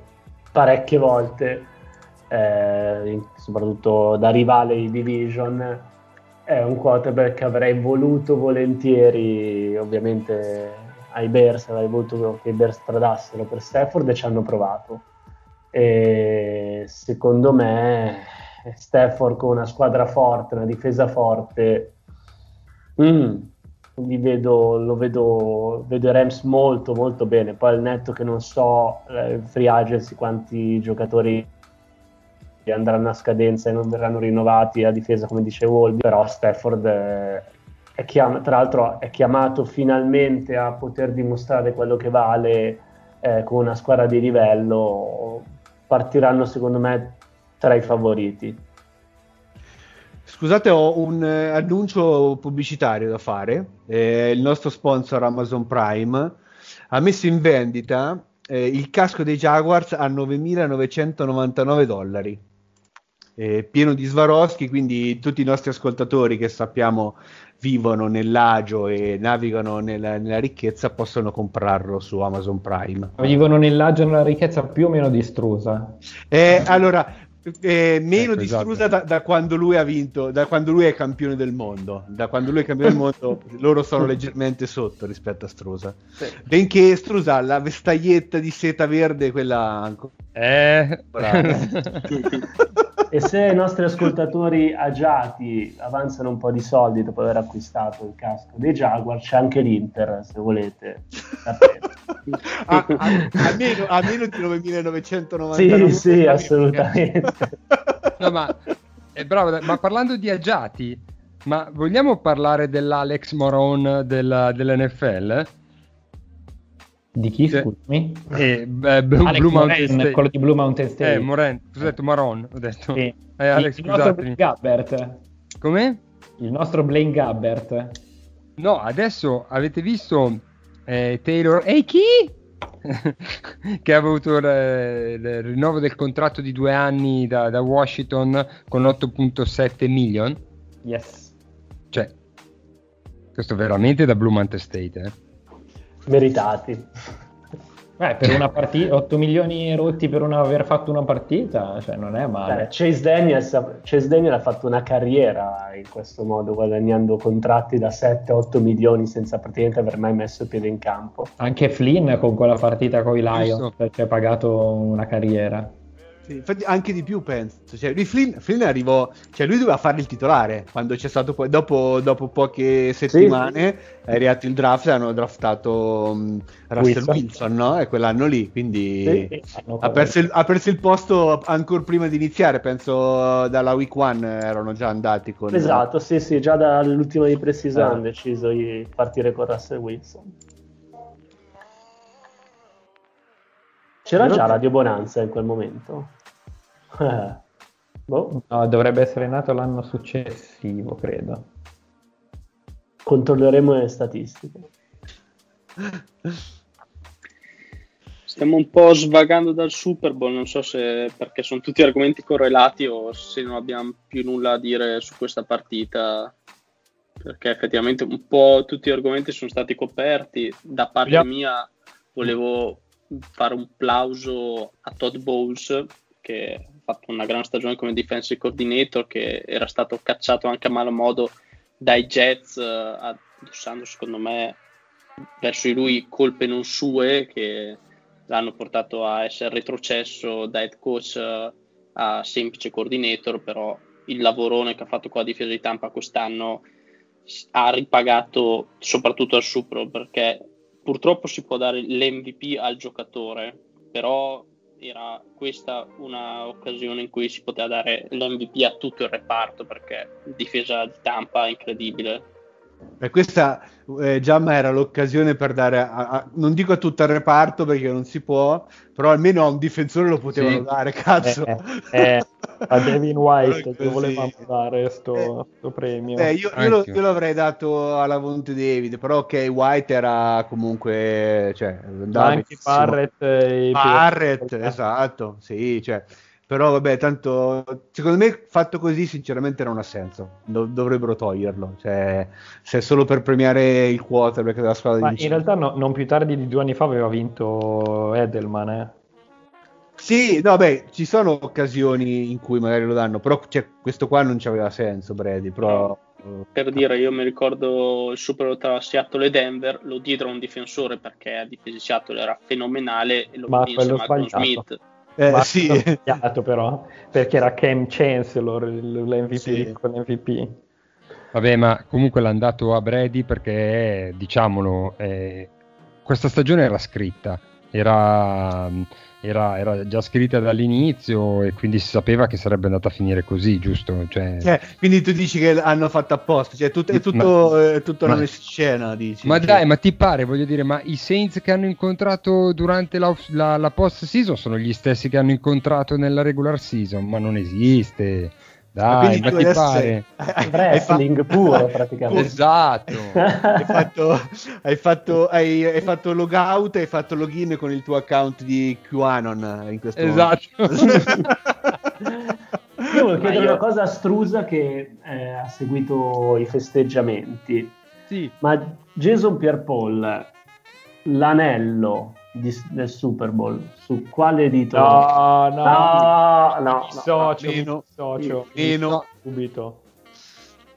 parecchie volte, eh, soprattutto da rivale di division è un quarterback che avrei voluto volentieri, ovviamente ai Bears, avrei voluto che i Bears tradassero per Stafford e ci hanno provato. E secondo me Stafford con una squadra forte, una difesa forte, mm, vedo, lo vedo, vedo i Rams molto molto bene. Poi al netto che non so, eh, free agency, quanti giocatori andranno a scadenza e non verranno rinnovati a difesa come dice Wolby, però Stafford è, è chiam- tra l'altro è chiamato finalmente a poter dimostrare quello che vale eh, con una squadra di livello, partiranno secondo me tra i favoriti. Scusate, ho un eh, annuncio pubblicitario da fare. Eh, il nostro sponsor Amazon Prime ha messo in vendita eh, il casco dei Jaguars a 9.999 dollari eh, pieno di Swarovski, quindi tutti i nostri ascoltatori che sappiamo vivono nell'agio e navigano nella, nella, ricchezza possono comprarlo su Amazon Prime. Vivono nell'agio e nella ricchezza più o meno distrusa? Eh, allora, eh, meno ecco, distrusa esatto. da, da, quando lui ha vinto, da quando lui è campione del mondo. Da quando lui è campione del mondo, [laughs] loro sono leggermente sotto rispetto a Strusa. Sì. Benché Strusa ha la vestaglietta di seta verde, quella ancora. Eh. [laughs] E se i nostri ascoltatori agiati avanzano un po' di soldi dopo aver acquistato il casco dei Jaguar, c'è anche l'Inter, se volete. a, a, a, meno, a meno di 9.990 Sì, sì, assolutamente. no, ma, è bravo, ma parlando di agiati, ma vogliamo parlare dell'Alex Moron della, dell'NFL? Di chi, scusami? Eh, beh, Blue, Blue Mountain State. quello di Blue Mountain State. Eh, cosa ho detto? Maron, ho detto. Sì. Eh, Alex, il nostro Blaine Gabbert. Come? Il nostro Blaine Gabbert. No, adesso avete visto eh, Taylor... Ehi, chi? [laughs] che ha avuto il, il, rinnovo del contratto di due anni da, da Washington con 8.7 milioni. Yes. Cioè, questo veramente da Blue Mountain State, eh? Meritati. Eh, per una partita, 8 milioni rotti per una, aver fatto una partita, cioè non è male. Beh, Chase, Daniels, Chase Daniel ha fatto una carriera in questo modo, guadagnando contratti da 7-8 milioni senza praticamente aver mai messo il piede in campo. Anche Flynn con quella partita con i Lions, ci ha pagato una carriera. Sì, infatti anche di più penso. Cioè, lui Flynn, Flynn arrivò, cioè lui doveva fare il titolare quando c'è stato poi, dopo, dopo poche settimane è arrivato il draft e hanno draftato um, Russell Wilson. Wilson, no? E quell'anno lì, quindi Sì, sì, ha, perso il, ha perso il posto ancora prima di iniziare, penso dalla week one erano già andati con... Esatto, sì, sì, già dall'ultima di pre-season Ah. hanno deciso di partire con Russell Wilson. C'era già Radio Bonanza in quel momento? [laughs] Boh, No, dovrebbe essere nato l'anno successivo, credo. controlleremo le statistiche. Stiamo un po' svagando dal Super Bowl, non so se perché sono tutti argomenti correlati o se non abbiamo più nulla a dire su questa partita, perché effettivamente un po' tutti gli argomenti sono stati coperti. Da parte Yeah. mia volevo fare un plauso a Todd Bowles che ha fatto una gran stagione come defensive coordinator, che era stato cacciato anche a malo modo dai Jets, eh, addossando secondo me verso di lui colpe non sue che l'hanno portato a essere retrocesso da head coach eh, a semplice coordinator, però il lavorone che ha fatto con la difesa di Tampa quest'anno ha ripagato soprattutto al Super perché purtroppo si può dare l'MVP al giocatore, però era questa una occasione in cui si poteva dare l'MVP a tutto il reparto perché difesa di Tampa incredibile. E questa eh, Giamma era l'occasione per dare, a- a- non dico a tutto il reparto perché non si può, però almeno a un difensore lo potevano Sì. dare, cazzo. Eh, eh, a Devin [laughs] White che volevamo dare sto, sto premio. Eh, io, io lo- io l'avrei dato alla Vonte David, però ok, White era comunque... Cioè, anche benissimo. Barrett e Barrett, esatto, sì, cioè, però vabbè, tanto secondo me fatto così sinceramente non ha senso, Dov- dovrebbero toglierlo, cioè se è solo per premiare il quarterback della squadra Ma di in realtà no- non più tardi di due anni fa aveva vinto Edelman, eh. Sì, no, beh, ci sono occasioni in cui magari lo danno, però cioè, questo qua non c'aveva senso, Brady, però... Per dire, io mi ricordo il Super Bowl tra Seattle e Denver, lo diedero a un difensore perché a difesa di Seattle era fenomenale e lo vinse Malcolm. Smith. Eh, sì, sbagliato però, perché era Cam Chancellor l'MVP, Sì. con l'MVP. Vabbè, ma comunque l'hanno dato a Brady perché, diciamolo, eh, questa stagione era scritta, era, era- era già scritta dall'inizio e quindi si sapeva che sarebbe andata a finire così, giusto? Cioè, Cioè, quindi tu dici che hanno fatto apposta, cioè tut- è tutto, Ma- è tutto ma- una scena, dici. ma Cioè, dai, ma ti pare, voglio dire, ma i Saints che hanno incontrato durante la, la, la post season sono gli stessi che hanno incontrato nella regular season, ma non esiste. Dai, quindi ma tu ti adesso pare? sei- [laughs] Wrestling fa- puro praticamente. Esatto. [laughs] hai fatto, hai, fatto, hai, hai fatto logout e hai fatto login con il tuo account di QAnon in questo Esatto. [laughs] Io volevo chiedere io- una cosa astrusa che eh, ha seguito i festeggiamenti. sì. Ma Jason Pierre-Paul, l'anello di- del Super Bowl, su quale dito? No, no, no, no, mi dissocio, mi meno, dissocio, meno. subito.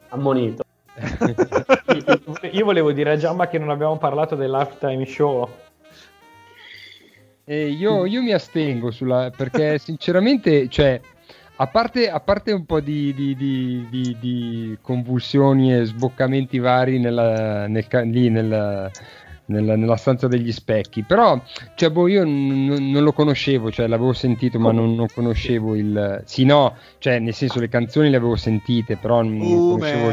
ammonito. [laughs] Io volevo dire a Giamma che non abbiamo parlato dell'halftime show. Eh, io, io mi astengo sulla, perché sinceramente, cioè, a parte, a parte un po' di, di- di- di- di convulsioni e sboccamenti vari nella, nel lì nella, nella- nella stanza degli specchi, però cioè, boh, io n- non lo conoscevo, cioè, l'avevo sentito, ma non, non conoscevo il... Sì, no, cioè, nel senso le canzoni le avevo sentite, però non conoscevo...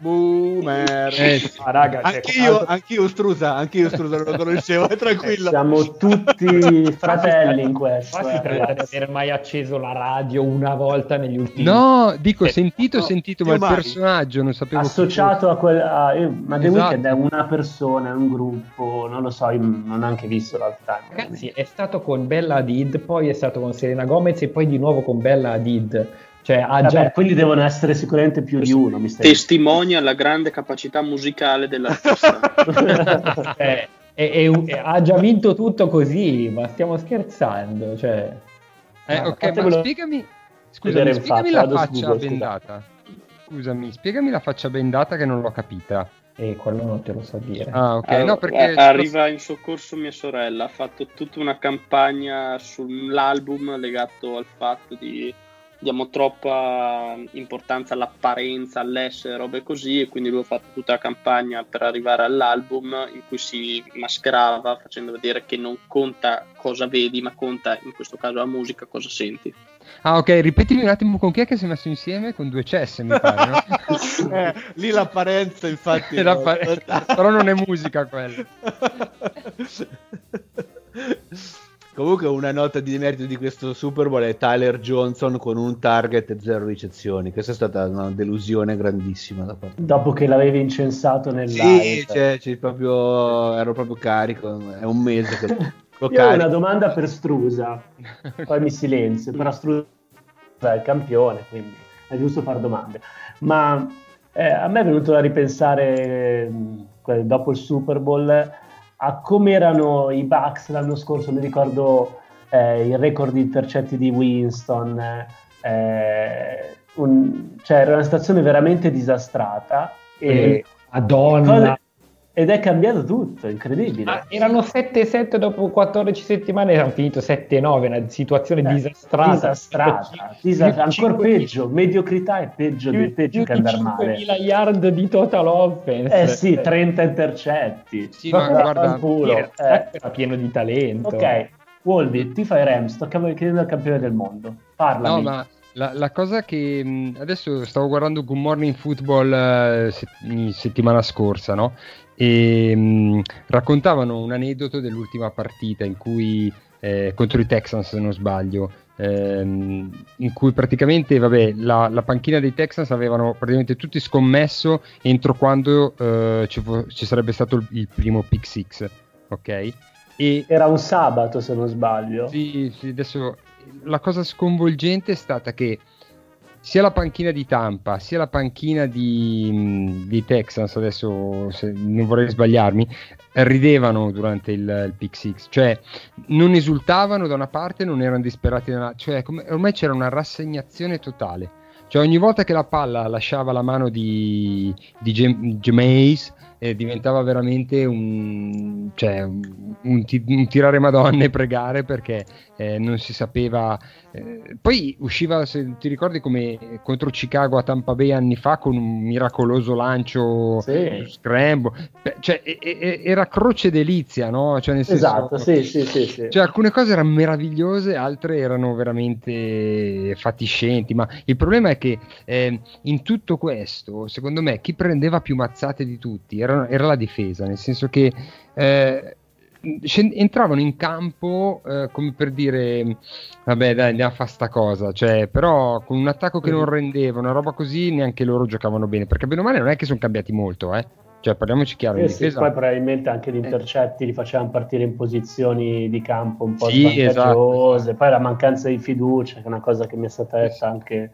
Boomer. Eh. Ah, raga, cioè, Anch'io, altro- anch'io Strusa, anch'io Strusa non lo conoscevo, è tranquillo. Siamo tutti [laughs] fratelli in questo. Qua si eh, tratta di aver mai acceso la radio una volta negli ultimi No, dico Eh, sentito, no, sentito, ma il mai. personaggio non sapevo associato a quel a- eh, ma The Esatto. Weeknd è una persona, è un gruppo, non lo so, io non ho anche visto l'altime. Ragazzi, è stato con Bella Hadid, poi è stato con Serena Gomez e poi di nuovo con Bella Hadid. Cioè, ha Vabbè, già quindi devono essere sicuramente più di uno, Testimonia la grande capacità musicale dell'artista. [laughs] eh, e- e- e ha già vinto tutto così, ma stiamo scherzando. Cioè, Eh, Ah, ok, ma spiegami, scusami, spiegami faccia, la faccia Google, scusa. bendata. Scusami, spiegami la faccia bendata che non l'ho capita. E quello non te lo so dire. Ah, ok. Allora, no, perché arriva in soccorso mia sorella, ha fatto tutta una campagna sull'album legato al fatto di diamo troppa importanza all'apparenza, all'essere, robe così, e quindi lui ha fatto tutta la campagna per arrivare all'album in cui si mascherava facendo vedere che non conta cosa vedi, ma conta in questo caso la musica, cosa senti. Ah, ok, ripetimi un attimo con chi è che si è messo insieme? Con due cess, mi pare, no? [laughs] eh, lì l'apparenza, infatti. [laughs] L'apparenza, però non è musica quella. [laughs] Comunque una nota di merito di questo Super Bowl è Tyler Johnson con un target e zero ricezioni. Questa è stata una delusione grandissima da parte. Dopo che l'avevi incensato nel sì, live. Cioè, cioè, proprio, ero proprio carico, è un mese che [laughs] Io ho una domanda per Strusa, poi mi silenzio, però Strusa è il campione, quindi è giusto fare domande. Ma eh, a me è venuto da ripensare eh, dopo il Super Bowl a come erano i Bucks l'anno scorso, mi ricordo eh, il record di intercetti di Winston, eh, un, cioè era una situazione veramente disastrata. E Madonna! Ed è cambiato tutto, incredibile. Ah, erano 7-7 dopo 14 settimane, hanno finito 7-9, una situazione eh, disastrata. Disastrata, disastrata. ancora peggio, mediocrità è peggio, più, peggio che andare male. 5.000 yard di total offense. Eh sì, 30 intercetti. Sì, ma guarda, culo. Eh. era pieno di talento. Ok, Wolby, ti fai Rams, sto chiedendo al campione del mondo. Parlami. No, ma la, la, cosa che adesso stavo guardando Good Morning Football eh, settimana scorsa, no? E mh, raccontavano un aneddoto dell'ultima partita in cui eh, contro i Texans se non sbaglio ehm, in cui praticamente vabbè, la, la, panchina dei Texans avevano praticamente tutti scommesso entro quando eh, ci, ci, sarebbe stato il, il, primo pick six ok? E, era un sabato se non sbaglio. Sì, sì adesso la cosa sconvolgente è stata che sia la panchina di Tampa sia la panchina di, di Texans, adesso non vorrei sbagliarmi, ridevano durante il, il pick six, cioè non esultavano da una parte, non erano disperati da una cioè come, ormai c'era una rassegnazione totale. Cioè ogni volta che la palla lasciava la mano di, di Jameis eh, diventava veramente un, cioè, un, un, un, tirare madonne e pregare perché eh, non si sapeva. Eh, poi usciva, se ti ricordi, come contro Chicago a Tampa Bay anni fa con un miracoloso lancio sì. scramble, cioè, e, e, era croce delizia, no? Cioè, senso, esatto, sì, sì, sì, sì. Cioè, alcune cose erano meravigliose, altre erano veramente fatiscenti. Ma il problema è che eh, in tutto questo, secondo me, chi prendeva più mazzate di tutti era era, era la difesa, nel senso che eh, entravano in campo eh, come per dire vabbè dai andiamo a fare sta cosa cioè però con un attacco che non rendeva una roba così neanche loro giocavano bene perché bene o male non è che sono cambiati molto eh cioè parliamoci chiaro eh in difesa sì, poi probabilmente anche gli intercetti li facevano partire in posizioni di campo un po' sì, esatto. poi la mancanza di fiducia che è una cosa che mi è stata detta anche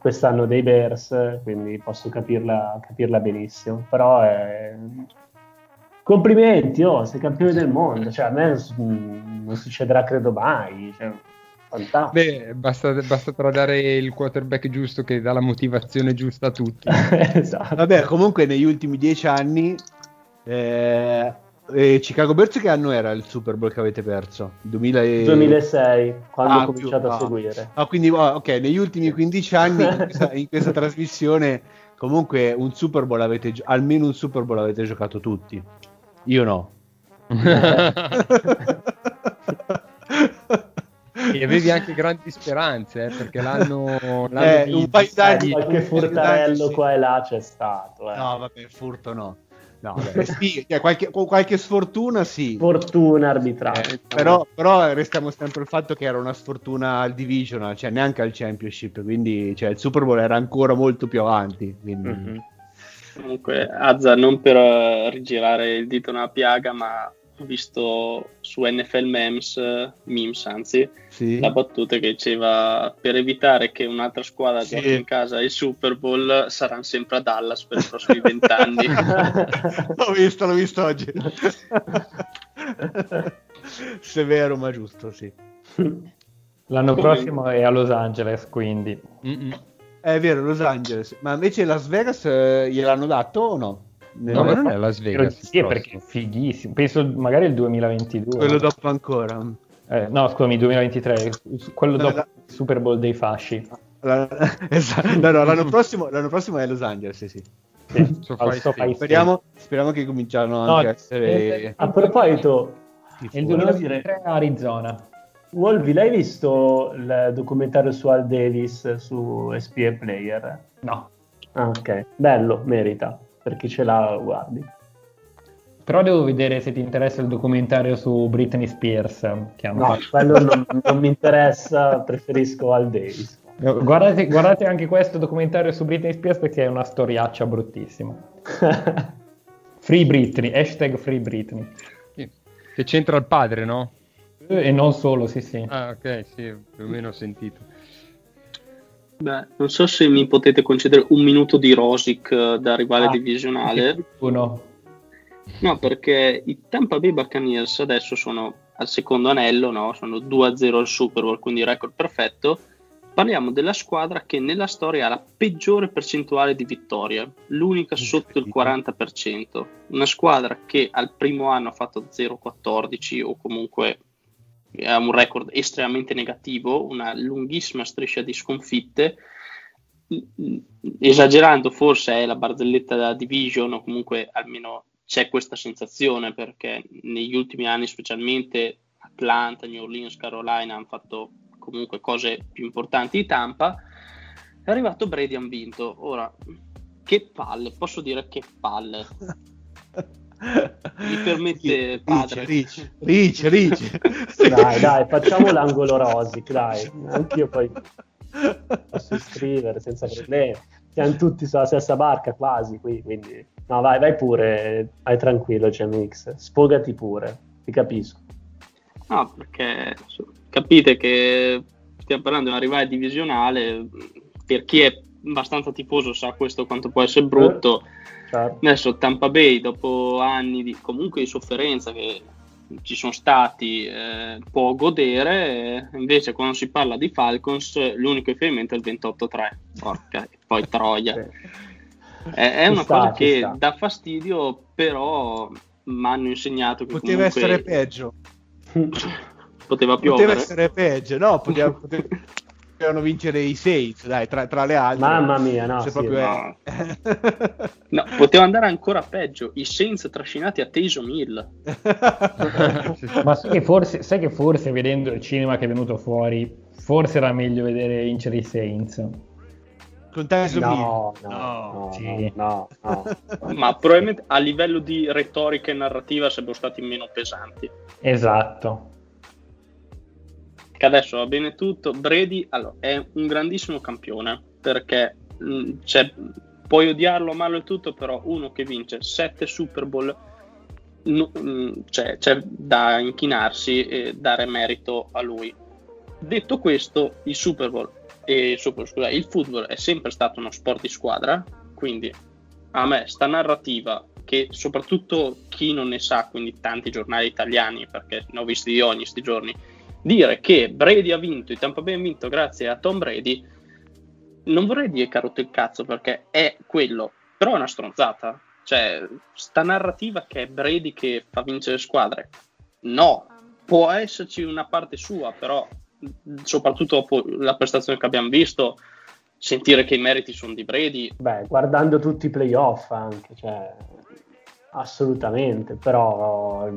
quest'anno dei Bears, quindi posso capirla, capirla benissimo. Però è... complimenti, oh, sei campione del mondo, cioè, a me non succederà credo mai. Cioè, Beh, basta, basta, tradare il quarterback giusto che dà la motivazione giusta a tutti. [laughs] esatto. Vabbè, comunque negli ultimi dieci anni eh, e Chicago Bears che anno era il Super Bowl che avete perso? 2000 e... 2006, quando ah, ho cominciato più, a seguire. Ah, quindi oh, ok, negli ultimi 15 anni in questa, in questa trasmissione comunque un Super Bowl avete almeno un Super Bowl avete giocato tutti. Io no. [laughs] e avevi anche grandi speranze eh, perché l'anno, [laughs] l'anno eh, di, un paio d'anni qualche furtarello qua e là c'è stato eh. no vabbè furto no No, [laughs] beh, sì, cioè, qualche, qualche, sfortuna sì. Fortuna arbitrale. Eh, però, però, restiamo sempre il fatto che era una sfortuna al divisional, cioè neanche al championship, quindi cioè, il Super Bowl era ancora molto più avanti. Quindi... Mm-hmm. Comunque, Azza, non per uh, rigirare il dito nella piaga, ma ho visto su NFL Memes, memes anzi, sì. la battuta che diceva per evitare che un'altra squadra sì. giochi in casa il Super Bowl saranno sempre a Dallas per i prossimi vent'anni. [laughs] l'ho visto, l'ho visto oggi. [laughs] Severo ma giusto, sì. L'anno Come... prossimo è a Los Angeles, quindi. Mm-mm. È vero, Los Angeles. Ma invece Las Vegas eh, gliel'hanno dato o no? No, ma non è Las Vegas. Sì, il perché è prossimo. fighissimo. Penso magari il 2022. Quello dopo ancora. Eh, no, scusami, 2023. Quello No, dopo la- il Super Bowl dei fasci. La- [laughs] esatto. No, no, l'anno prossimo, l'anno prossimo è Los Angeles, sì, sì. Sì, State. State. Speriamo, speriamo che cominciano No, anche a essere... eh, A proposito, Il tifosi. volevo 2023 a Arizona. Wolvi, l'hai visto il documentario su Al Davis su SPA Player? No. Ah, ok. Bello, merita. Per chi ce l'ha, guardi. Però devo vedere se ti interessa il documentario su Britney Spears. No, quello non, non mi interessa, preferisco Al Davis. Guardate, guardate anche questo documentario su Britney Spears perché è una storiaccia bruttissima. [laughs] Free Britney, hashtag Free Britney. Che c'entra il padre, no? E non solo, sì sì. Ah, ok, sì, più o meno ho sentito. Beh, non so se mi potete concedere un minuto di Rosic eh, da rivale Ah, divisionale. [laughs] Uno. No, perché i Tampa Bay Buccaneers adesso sono al secondo anello, no? sono 2-0 al Super Bowl, quindi record perfetto. Parliamo della squadra che nella storia ha la peggiore percentuale di vittorie, l'unica sotto il 40%. Una squadra che al primo anno ha fatto 0-14 o comunque ha un record estremamente negativo, una lunghissima striscia di sconfitte. Esagerando, forse è la barzelletta da division, o comunque almeno c'è questa sensazione perché negli ultimi anni, specialmente Atlanta, New Orleans, Carolina hanno fatto comunque cose più importanti di Tampa. È arrivato Brady, hanno vinto. Ora, che palle, posso dire che palle. [laughs] Mi permette, padre. Rich, Rich, Rich. Dai, dai, facciamo l'angolo Rosic, dai. Anch'io poi posso [laughs] iscrivere senza problemi. Siamo tutti sulla stessa barca quasi, qui, quindi... No, vai, vai pure, vai tranquillo, GMX. Sfogati pure, ti capisco. No, perché capite che stiamo parlando di una rivale divisionale. Per chi è abbastanza tifoso sa questo quanto può essere brutto. Certo. Adesso Tampa Bay, dopo anni di, comunque di sofferenza che ci sono stati, eh, può godere. eh, invece, quando si parla di Falcons, l'unico riferimento è il 28-3. Porca, e poi Troia. È, è Ci una sta, cosa che sta. dà fastidio, però mi hanno insegnato che Poteva comunque essere peggio. [laughs] poteva Poteva piovere. essere peggio, no? Poteva, pote- [laughs] potevano vincere i Saints, dai, tra, tra le altre. Mamma mia, no, Se sì, proprio no. è... [laughs] No, poteva andare ancora peggio. I Saints trascinati a Taysom Hill. [laughs] Ma sai che, forse, sai che forse vedendo il cinema che è venuto fuori, forse era meglio vedere vincere i Saints. Con Tyson no, No, no, sì. no, no, no. [laughs] Ma probabilmente a livello di retorica e narrativa sarebbero stati meno pesanti. Esatto. Che adesso va bene tutto. Brady allora, è un grandissimo campione perché mh, c'è- puoi odiarlo, amarlo e tutto, però uno che vince 7 Super Bowl no- mh, cioè, c'è da inchinarsi e dare merito a lui. Detto questo, il Super Bowl e scusa, il football è sempre stato uno sport di squadra, quindi a me sta narrativa che soprattutto chi non ne sa, quindi tanti giornali italiani, perché ne ho visti di ogni sti giorni, dire che Brady ha vinto, i Tampa Bay ha vinto grazie a Tom Brady, non vorrei dire carote il cazzo perché è quello, però è una stronzata. Cioè, sta narrativa che è Brady che fa vincere squadre, no, può esserci una parte sua, però soprattutto dopo la prestazione che abbiamo visto, sentire che i meriti sono di Brady, Beh, guardando tutti i playoff anche, cioè, assolutamente, però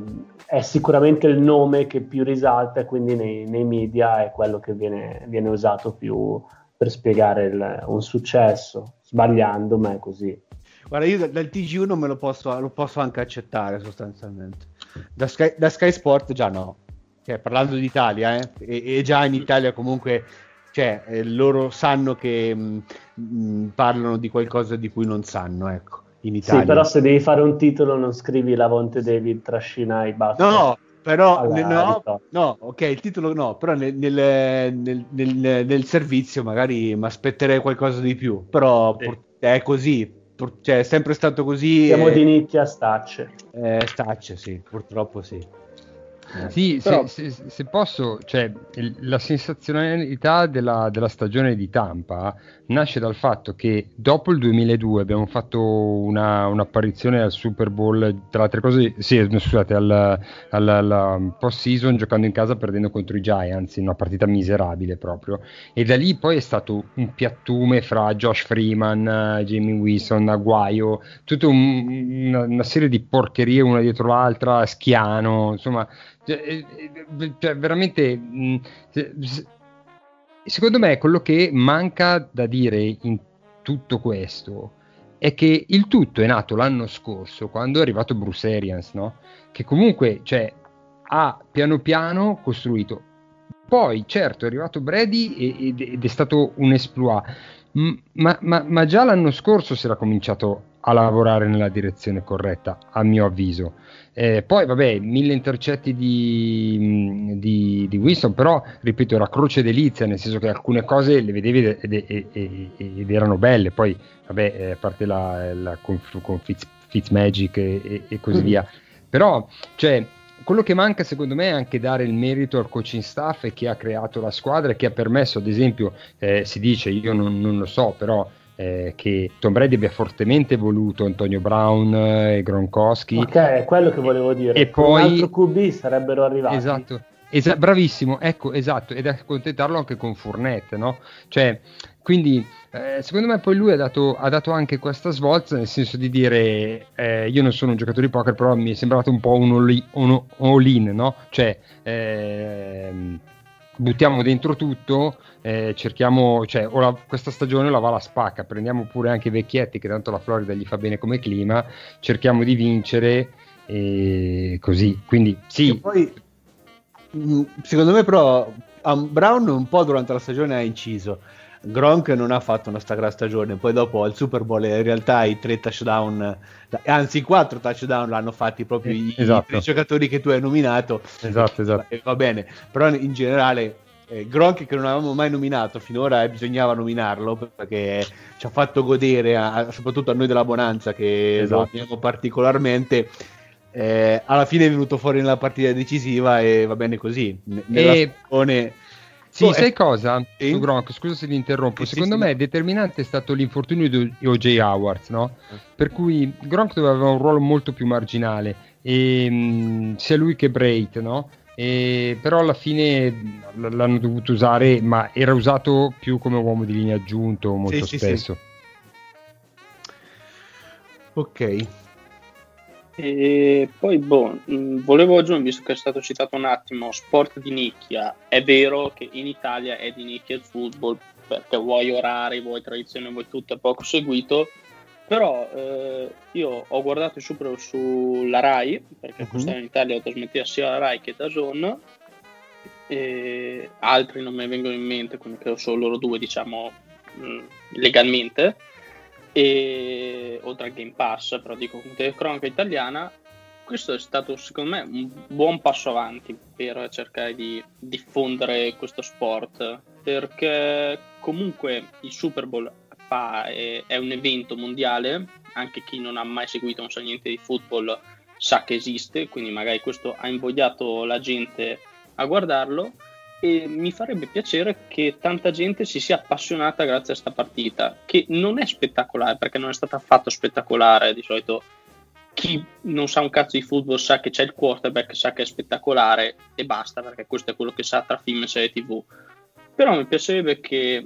è sicuramente il nome che più risalta quindi nei, nei media è quello che viene, viene usato più per spiegare il- un successo, sbagliando, ma è così. Guarda, io da- dal TG1 me lo posso, lo posso anche accettare sostanzialmente. Da Sky, da Sky Sport già no. Cioè, parlando d'Italia, eh, e, e già in Italia comunque cioè, eh, loro sanno che mh, mh, parlano di qualcosa di cui non sanno, ecco, in Italia. Sì, però se devi fare un titolo non scrivi Lavonte David trascina i baffi. No, però no, no, ok, il titolo no, però nel, nel- nel- nel- nel servizio magari mi aspetterei qualcosa di più, però Sì. pur- è così, pur- cioè, è sempre stato così. Siamo e- di nicchia stacce. eh, stacce, sì, purtroppo sì. Sì, Però- se, se- se posso, cioè, la sensazionalità della, della stagione di Tampa nasce dal fatto che dopo il 2002 abbiamo fatto una- un'apparizione al Super Bowl, tra le altre cose, sì, scusate, al, al- alla post-season giocando in casa perdendo contro i Giants in una partita miserabile proprio. E da lì poi è stato un piattume fra Josh Freeman, eh, Jamie Wilson, Aguayo, tutta un- una, una serie di porcherie una dietro l'altra, Schiano, insomma, cioè, eh, eh, cioè, veramente se- secondo me quello che manca da dire in tutto questo è che il tutto è nato l'anno scorso quando è arrivato Bruce Arians, no? che comunque cioè, ha piano piano costruito. Poi, certo, è arrivato Brady ed, ed è stato un exploit, M- ma, ma- ma già l'anno scorso si era cominciato a lavorare nella direzione corretta, a mio avviso. Eh, poi, vabbè, mille intercetti di, di, di Winston, però, ripeto, era croce delizia, nel senso che alcune cose le vedevi ed, ed- ed- ed erano belle. Poi, vabbè, eh, a parte la, la con, con Fitz, Fitzmagic e, e- e così Mm. via. Però, cioè, quello che manca secondo me è anche dare il merito al coaching staff e che ha creato la squadra e che ha permesso, ad esempio, eh, si dice, io non, non lo so, però eh, che Tom Brady abbia fortemente voluto Antonio Brown eh, e Gronkowski. Ok, è quello che volevo dire. E Con poi- un altro QB sarebbero arrivati. Esatto. Esa- bravissimo, ecco, esatto, ed accontentarlo anche con Fournette, no? Cioè, quindi, eh, secondo me poi lui ha dato, ha dato anche questa svolta nel senso di dire, eh, io non sono un giocatore di poker, però mi è sembrato un po' un all- un all-in, no? Cioè, ehm, buttiamo dentro tutto, eh, cerchiamo, cioè, la- questa stagione la va alla spacca, prendiamo pure anche i vecchietti, che tanto la Florida gli fa bene come clima, cerchiamo di vincere e così, quindi sì, poi, mh, secondo me, però, Brown un po' durante la stagione ha inciso. Gronk non ha fatto una sta gran stagione, poi dopo al Super Bowl in realtà i tre touchdown, anzi i quattro touchdown l'hanno fatti proprio Eh, i, esatto. i tre giocatori che tu hai nominato. Esatto, esatto. E va bene, però in generale eh, Gronk che non avevamo mai nominato finora eh, bisognava nominarlo perché ci ha fatto godere a- soprattutto a noi della Bonanza che Esatto. lo amiamo particolarmente. Eh, alla fine è venuto fuori nella partita decisiva e va bene così. N- Nella E- stagione Sì, Oh, sai eh, cosa? sì? Su Gronk, scusa se ti interrompo. Sì, sì, Secondo sì, me no. determinante è stato l'infortunio di O.J. Howard, no? Eh. Per cui Gronk doveva avere un ruolo molto più marginale, e, mh, sia lui che Brait, no? E, però alla fine l'hanno dovuto usare, ma era usato più come uomo di linea aggiunto molto Sì, sì, spesso. ok. E poi, boh, mh, volevo aggiungere, visto che è stato citato un attimo, sport di nicchia. È vero che in Italia è di nicchia il football, perché vuoi orari, vuoi tradizione, vuoi tutto, è poco seguito. Però eh, io ho guardato il Super sulla Rai, perché Mhm. quest'anno in Italia ho trasmetteva sia la Rai che DAZN, e altri non mi vengono in mente, quindi credo solo loro due, diciamo, mh, legalmente e oltre al Game Pass, però dico con telecronaca italiana, questo è stato secondo me un buon passo avanti per cercare di diffondere questo sport, perché comunque il Super Bowl fa, è, è un evento mondiale, anche chi non ha mai seguito, non sa niente di football, sa che esiste, quindi magari questo ha invogliato la gente a guardarlo e mi farebbe piacere che tanta gente si sia appassionata grazie a questa partita, che non è spettacolare perché non è stata affatto spettacolare. Di solito chi non sa un cazzo di football sa che c'è il quarterback, sa che è spettacolare e basta perché questo è quello che sa tra film e serie tv. Però mi piacerebbe che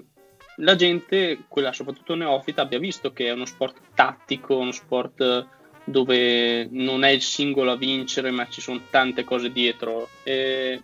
la gente, quella soprattutto neofita, abbia visto che è uno sport tattico, uno sport dove non è il singolo a vincere, ma ci sono tante cose dietro. E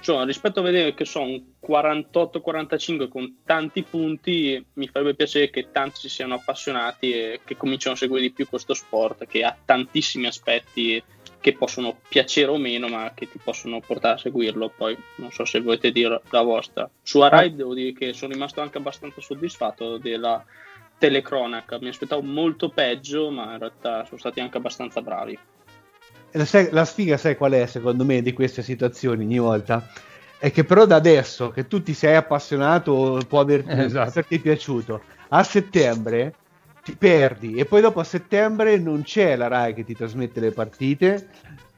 cioè, rispetto a vedere che sono un 48-45 con tanti punti, mi farebbe piacere che tanti si siano appassionati e che cominciano a seguire di più questo sport che ha tantissimi aspetti che possono piacere o meno, ma che ti possono portare a seguirlo. Poi non so se volete dire la vostra. Su Arai devo dire che sono rimasto anche abbastanza soddisfatto della telecronaca. Mi aspettavo molto peggio, ma in realtà sono stati anche abbastanza bravi. La, la sfiga, sai qual è secondo me di queste situazioni ogni volta? È che però da adesso che tu ti sei appassionato può aver- [laughs] Esatto. piaciuto, a settembre ti perdi e poi dopo a settembre non c'è la Rai che ti trasmette le partite,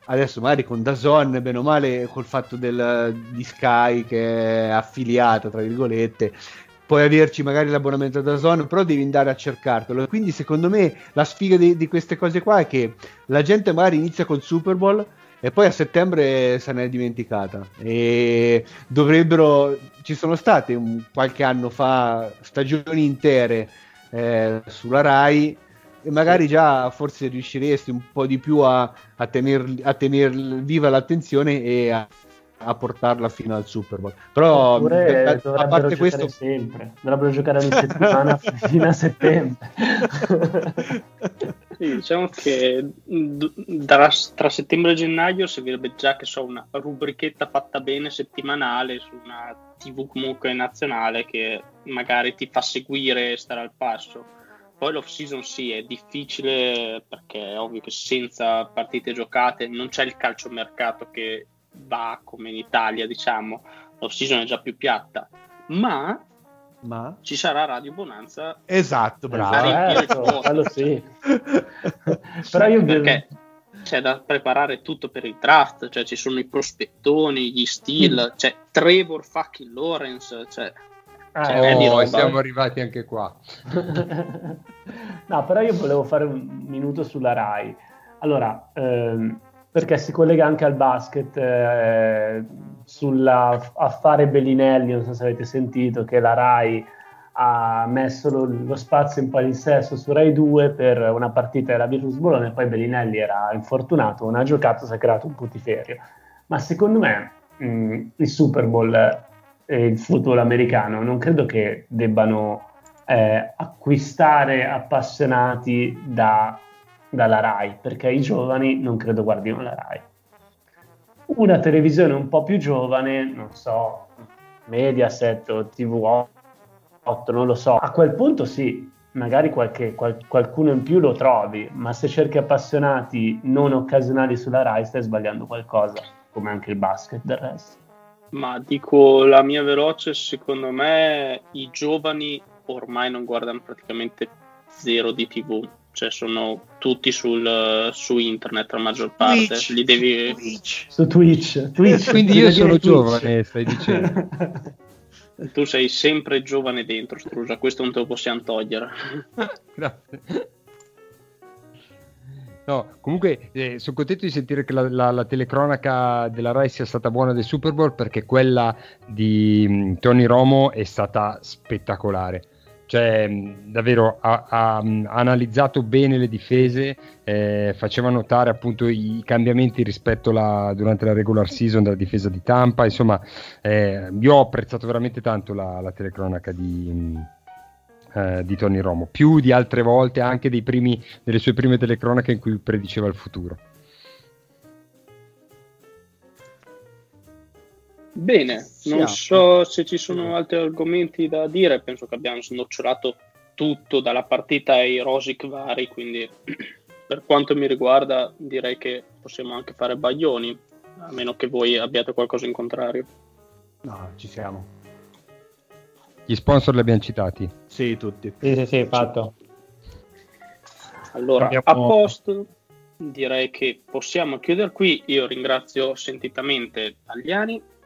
adesso magari con Dazon, bene o male, col fatto del, di Sky che è affiliata, tra virgolette, puoi averci magari l'abbonamento da Zone, però devi andare a cercartelo. Quindi, secondo me, la sfiga di, di, queste cose qua è che la gente magari inizia col Super Bowl e poi a settembre se ne è dimenticata. E dovrebbero. Ci sono state un, qualche anno fa stagioni intere eh, sulla Rai e magari già forse riusciresti un po' di più a, a tenere a tener viva l'attenzione e a, a, portarla fino al Super Bowl. Però Oppure a, a parte questo sempre, dovrebbero giocare ogni settimana [laughs] fino a settembre. sì, diciamo che tra, tra, settembre e gennaio servirebbe già che so una rubrichetta fatta bene settimanale su una TV comunque nazionale che magari ti fa seguire e stare al passo poi l'off season sì, è difficile perché è ovvio che senza partite giocate non c'è il calciomercato che va come in Italia, diciamo. L'off season è già più piatta, ma, ma? ci sarà Radio Bonanza. Esatto, bravo. Certo, quello sì. [laughs] Però io perché c'è da preparare tutto per il draft, cioè ci sono i prospettoni, gli steal, c'è Trevor fucking Lawrence, cioè Ah, cioè, oh, siamo arrivati anche qua. [laughs] no, però io volevo fare un minuto sulla RAI. Allora, ehm, perché si collega anche al basket, eh, sull'affare Bellinelli, non so se avete sentito, che la RAI ha messo lo, lo spazio in palinsesto su Rai 2 per una partita della Virtus Bologna e poi Bellinelli era infortunato, non ha giocato, si è creato un putiferio. Ma secondo me mh, il Super Bowl eh, il football americano, non credo che debbano eh, acquistare appassionati da, dalla RAI, perché i giovani non credo guardino la RAI. Una televisione un po' più giovane, non so, Mediaset o TV8, non lo so, a quel punto sì, magari qualche, qual, qualcuno in più lo trovi, ma se cerchi appassionati non occasionali sulla RAI stai sbagliando qualcosa, come anche il basket del resto. Ma dico la mia veloce, secondo me i giovani ormai non guardano praticamente zero di TV, cioè sono tutti sul, su internet la maggior parte. Twitch, Li devi... Twitch. Su Twitch. Twitch. Quindi io sono giovane, stai dicendo. [laughs] tu sei sempre giovane dentro, Strusa, questo non te lo possiamo togliere. [laughs] Grazie. No, comunque eh, sono contento di sentire che la, la, la, telecronaca della Rai sia stata buona del Super Bowl perché quella di mh, mm, Tony Romo è stata spettacolare. Cioè, mm, davvero ha, mm, ha, analizzato bene le difese, eh, faceva notare appunto i cambiamenti rispetto alla, durante la regular season della difesa di Tampa. Insomma, eh, io ho apprezzato veramente tanto la, la telecronaca di eh, di Tony Romo, più di altre volte anche primi, delle sue prime telecronache in cui prediceva il futuro. Bene, non so se ci sono altri argomenti da dire, penso che abbiamo snocciolato tutto dalla partita ai Rosic vari, quindi [clears throat] per quanto mi riguarda direi che possiamo anche fare baglioni, a meno che voi abbiate qualcosa in contrario. No, ci siamo. Gli sponsor li abbiamo citati? Sì, tutti. Sì, sì, sì, fatto. Allora, abbiamo... a posto, direi che possiamo chiudere qui. Io ringrazio sentitamente Tagliani.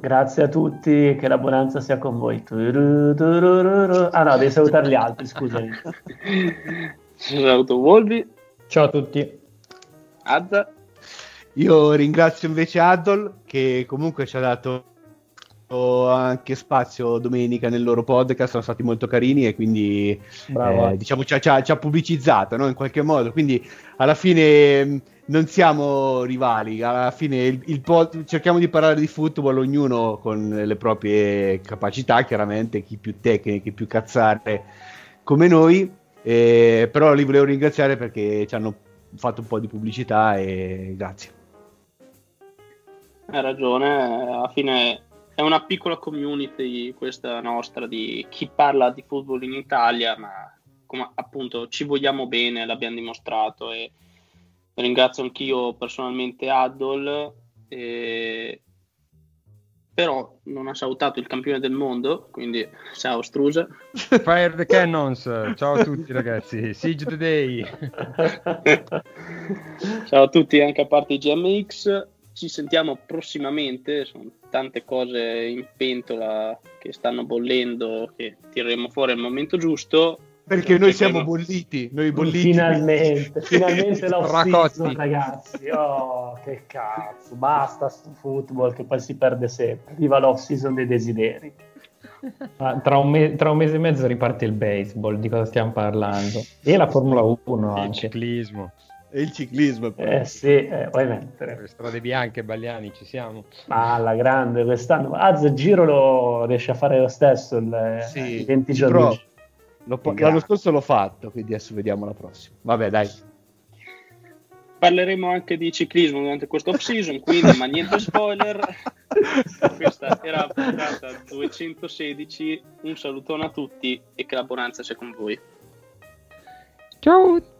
Grazie a tutti, che la buonanza sia con voi. Ah no, devi salutare gli altri, scusami. Saluto Volvi. Ciao a tutti. Azza. Io ringrazio invece Adol che comunque ci ha dato anche spazio domenica nel loro podcast, sono stati molto carini e quindi eh, diciamo ci ha, ci, ha, ci ha pubblicizzato no? in qualche modo. Quindi alla fine non siamo rivali, alla fine il, il pod, cerchiamo di parlare di football ognuno con le proprie capacità, chiaramente chi più tecniche, chi più cazzare come noi. Eh, però li volevo ringraziare perché ci hanno fatto un po' di pubblicità e grazie. Hai ragione, alla fine è una piccola community questa nostra di chi parla di football in Italia, ma come appunto ci vogliamo bene, l'abbiamo dimostrato e ringrazio anch'io personalmente Adol e, però non ha salutato il campione del mondo, quindi ciao Strusa. Fire the Cannons, ciao a tutti ragazzi, Siege the Day. [laughs] ciao a tutti anche a parte GMX, ci sentiamo prossimamente, sono tante cose in pentola che stanno bollendo, che tireremo fuori al momento giusto. Perché noi siamo bolliti, noi bolliti. Finalmente, [laughs] finalmente l'off-season, ragazzi. Oh, che cazzo, basta sto football che poi si perde sempre. Viva l'off-season dei desideri. Ah, tra, un me- tra, un mese e mezzo riparte il baseball, di cosa stiamo parlando? E la Formula 1 anche. Il ciclismo. E il ciclismo. Eh sì, eh, mettere. Le strade bianche, Bagliani, ci siamo. Ah, la grande quest'anno. Az, giro lo riesce a fare lo stesso il, sì, i 20 giorni. Lo, l'anno scorso l'ho fatto, quindi adesso vediamo la prossima. Vabbè, dai. Parleremo anche di ciclismo durante questo off season, quindi ma niente spoiler. [laughs] Questa era la puntata 216. Un salutone a tutti e che la bonanza sia con voi. Ciao.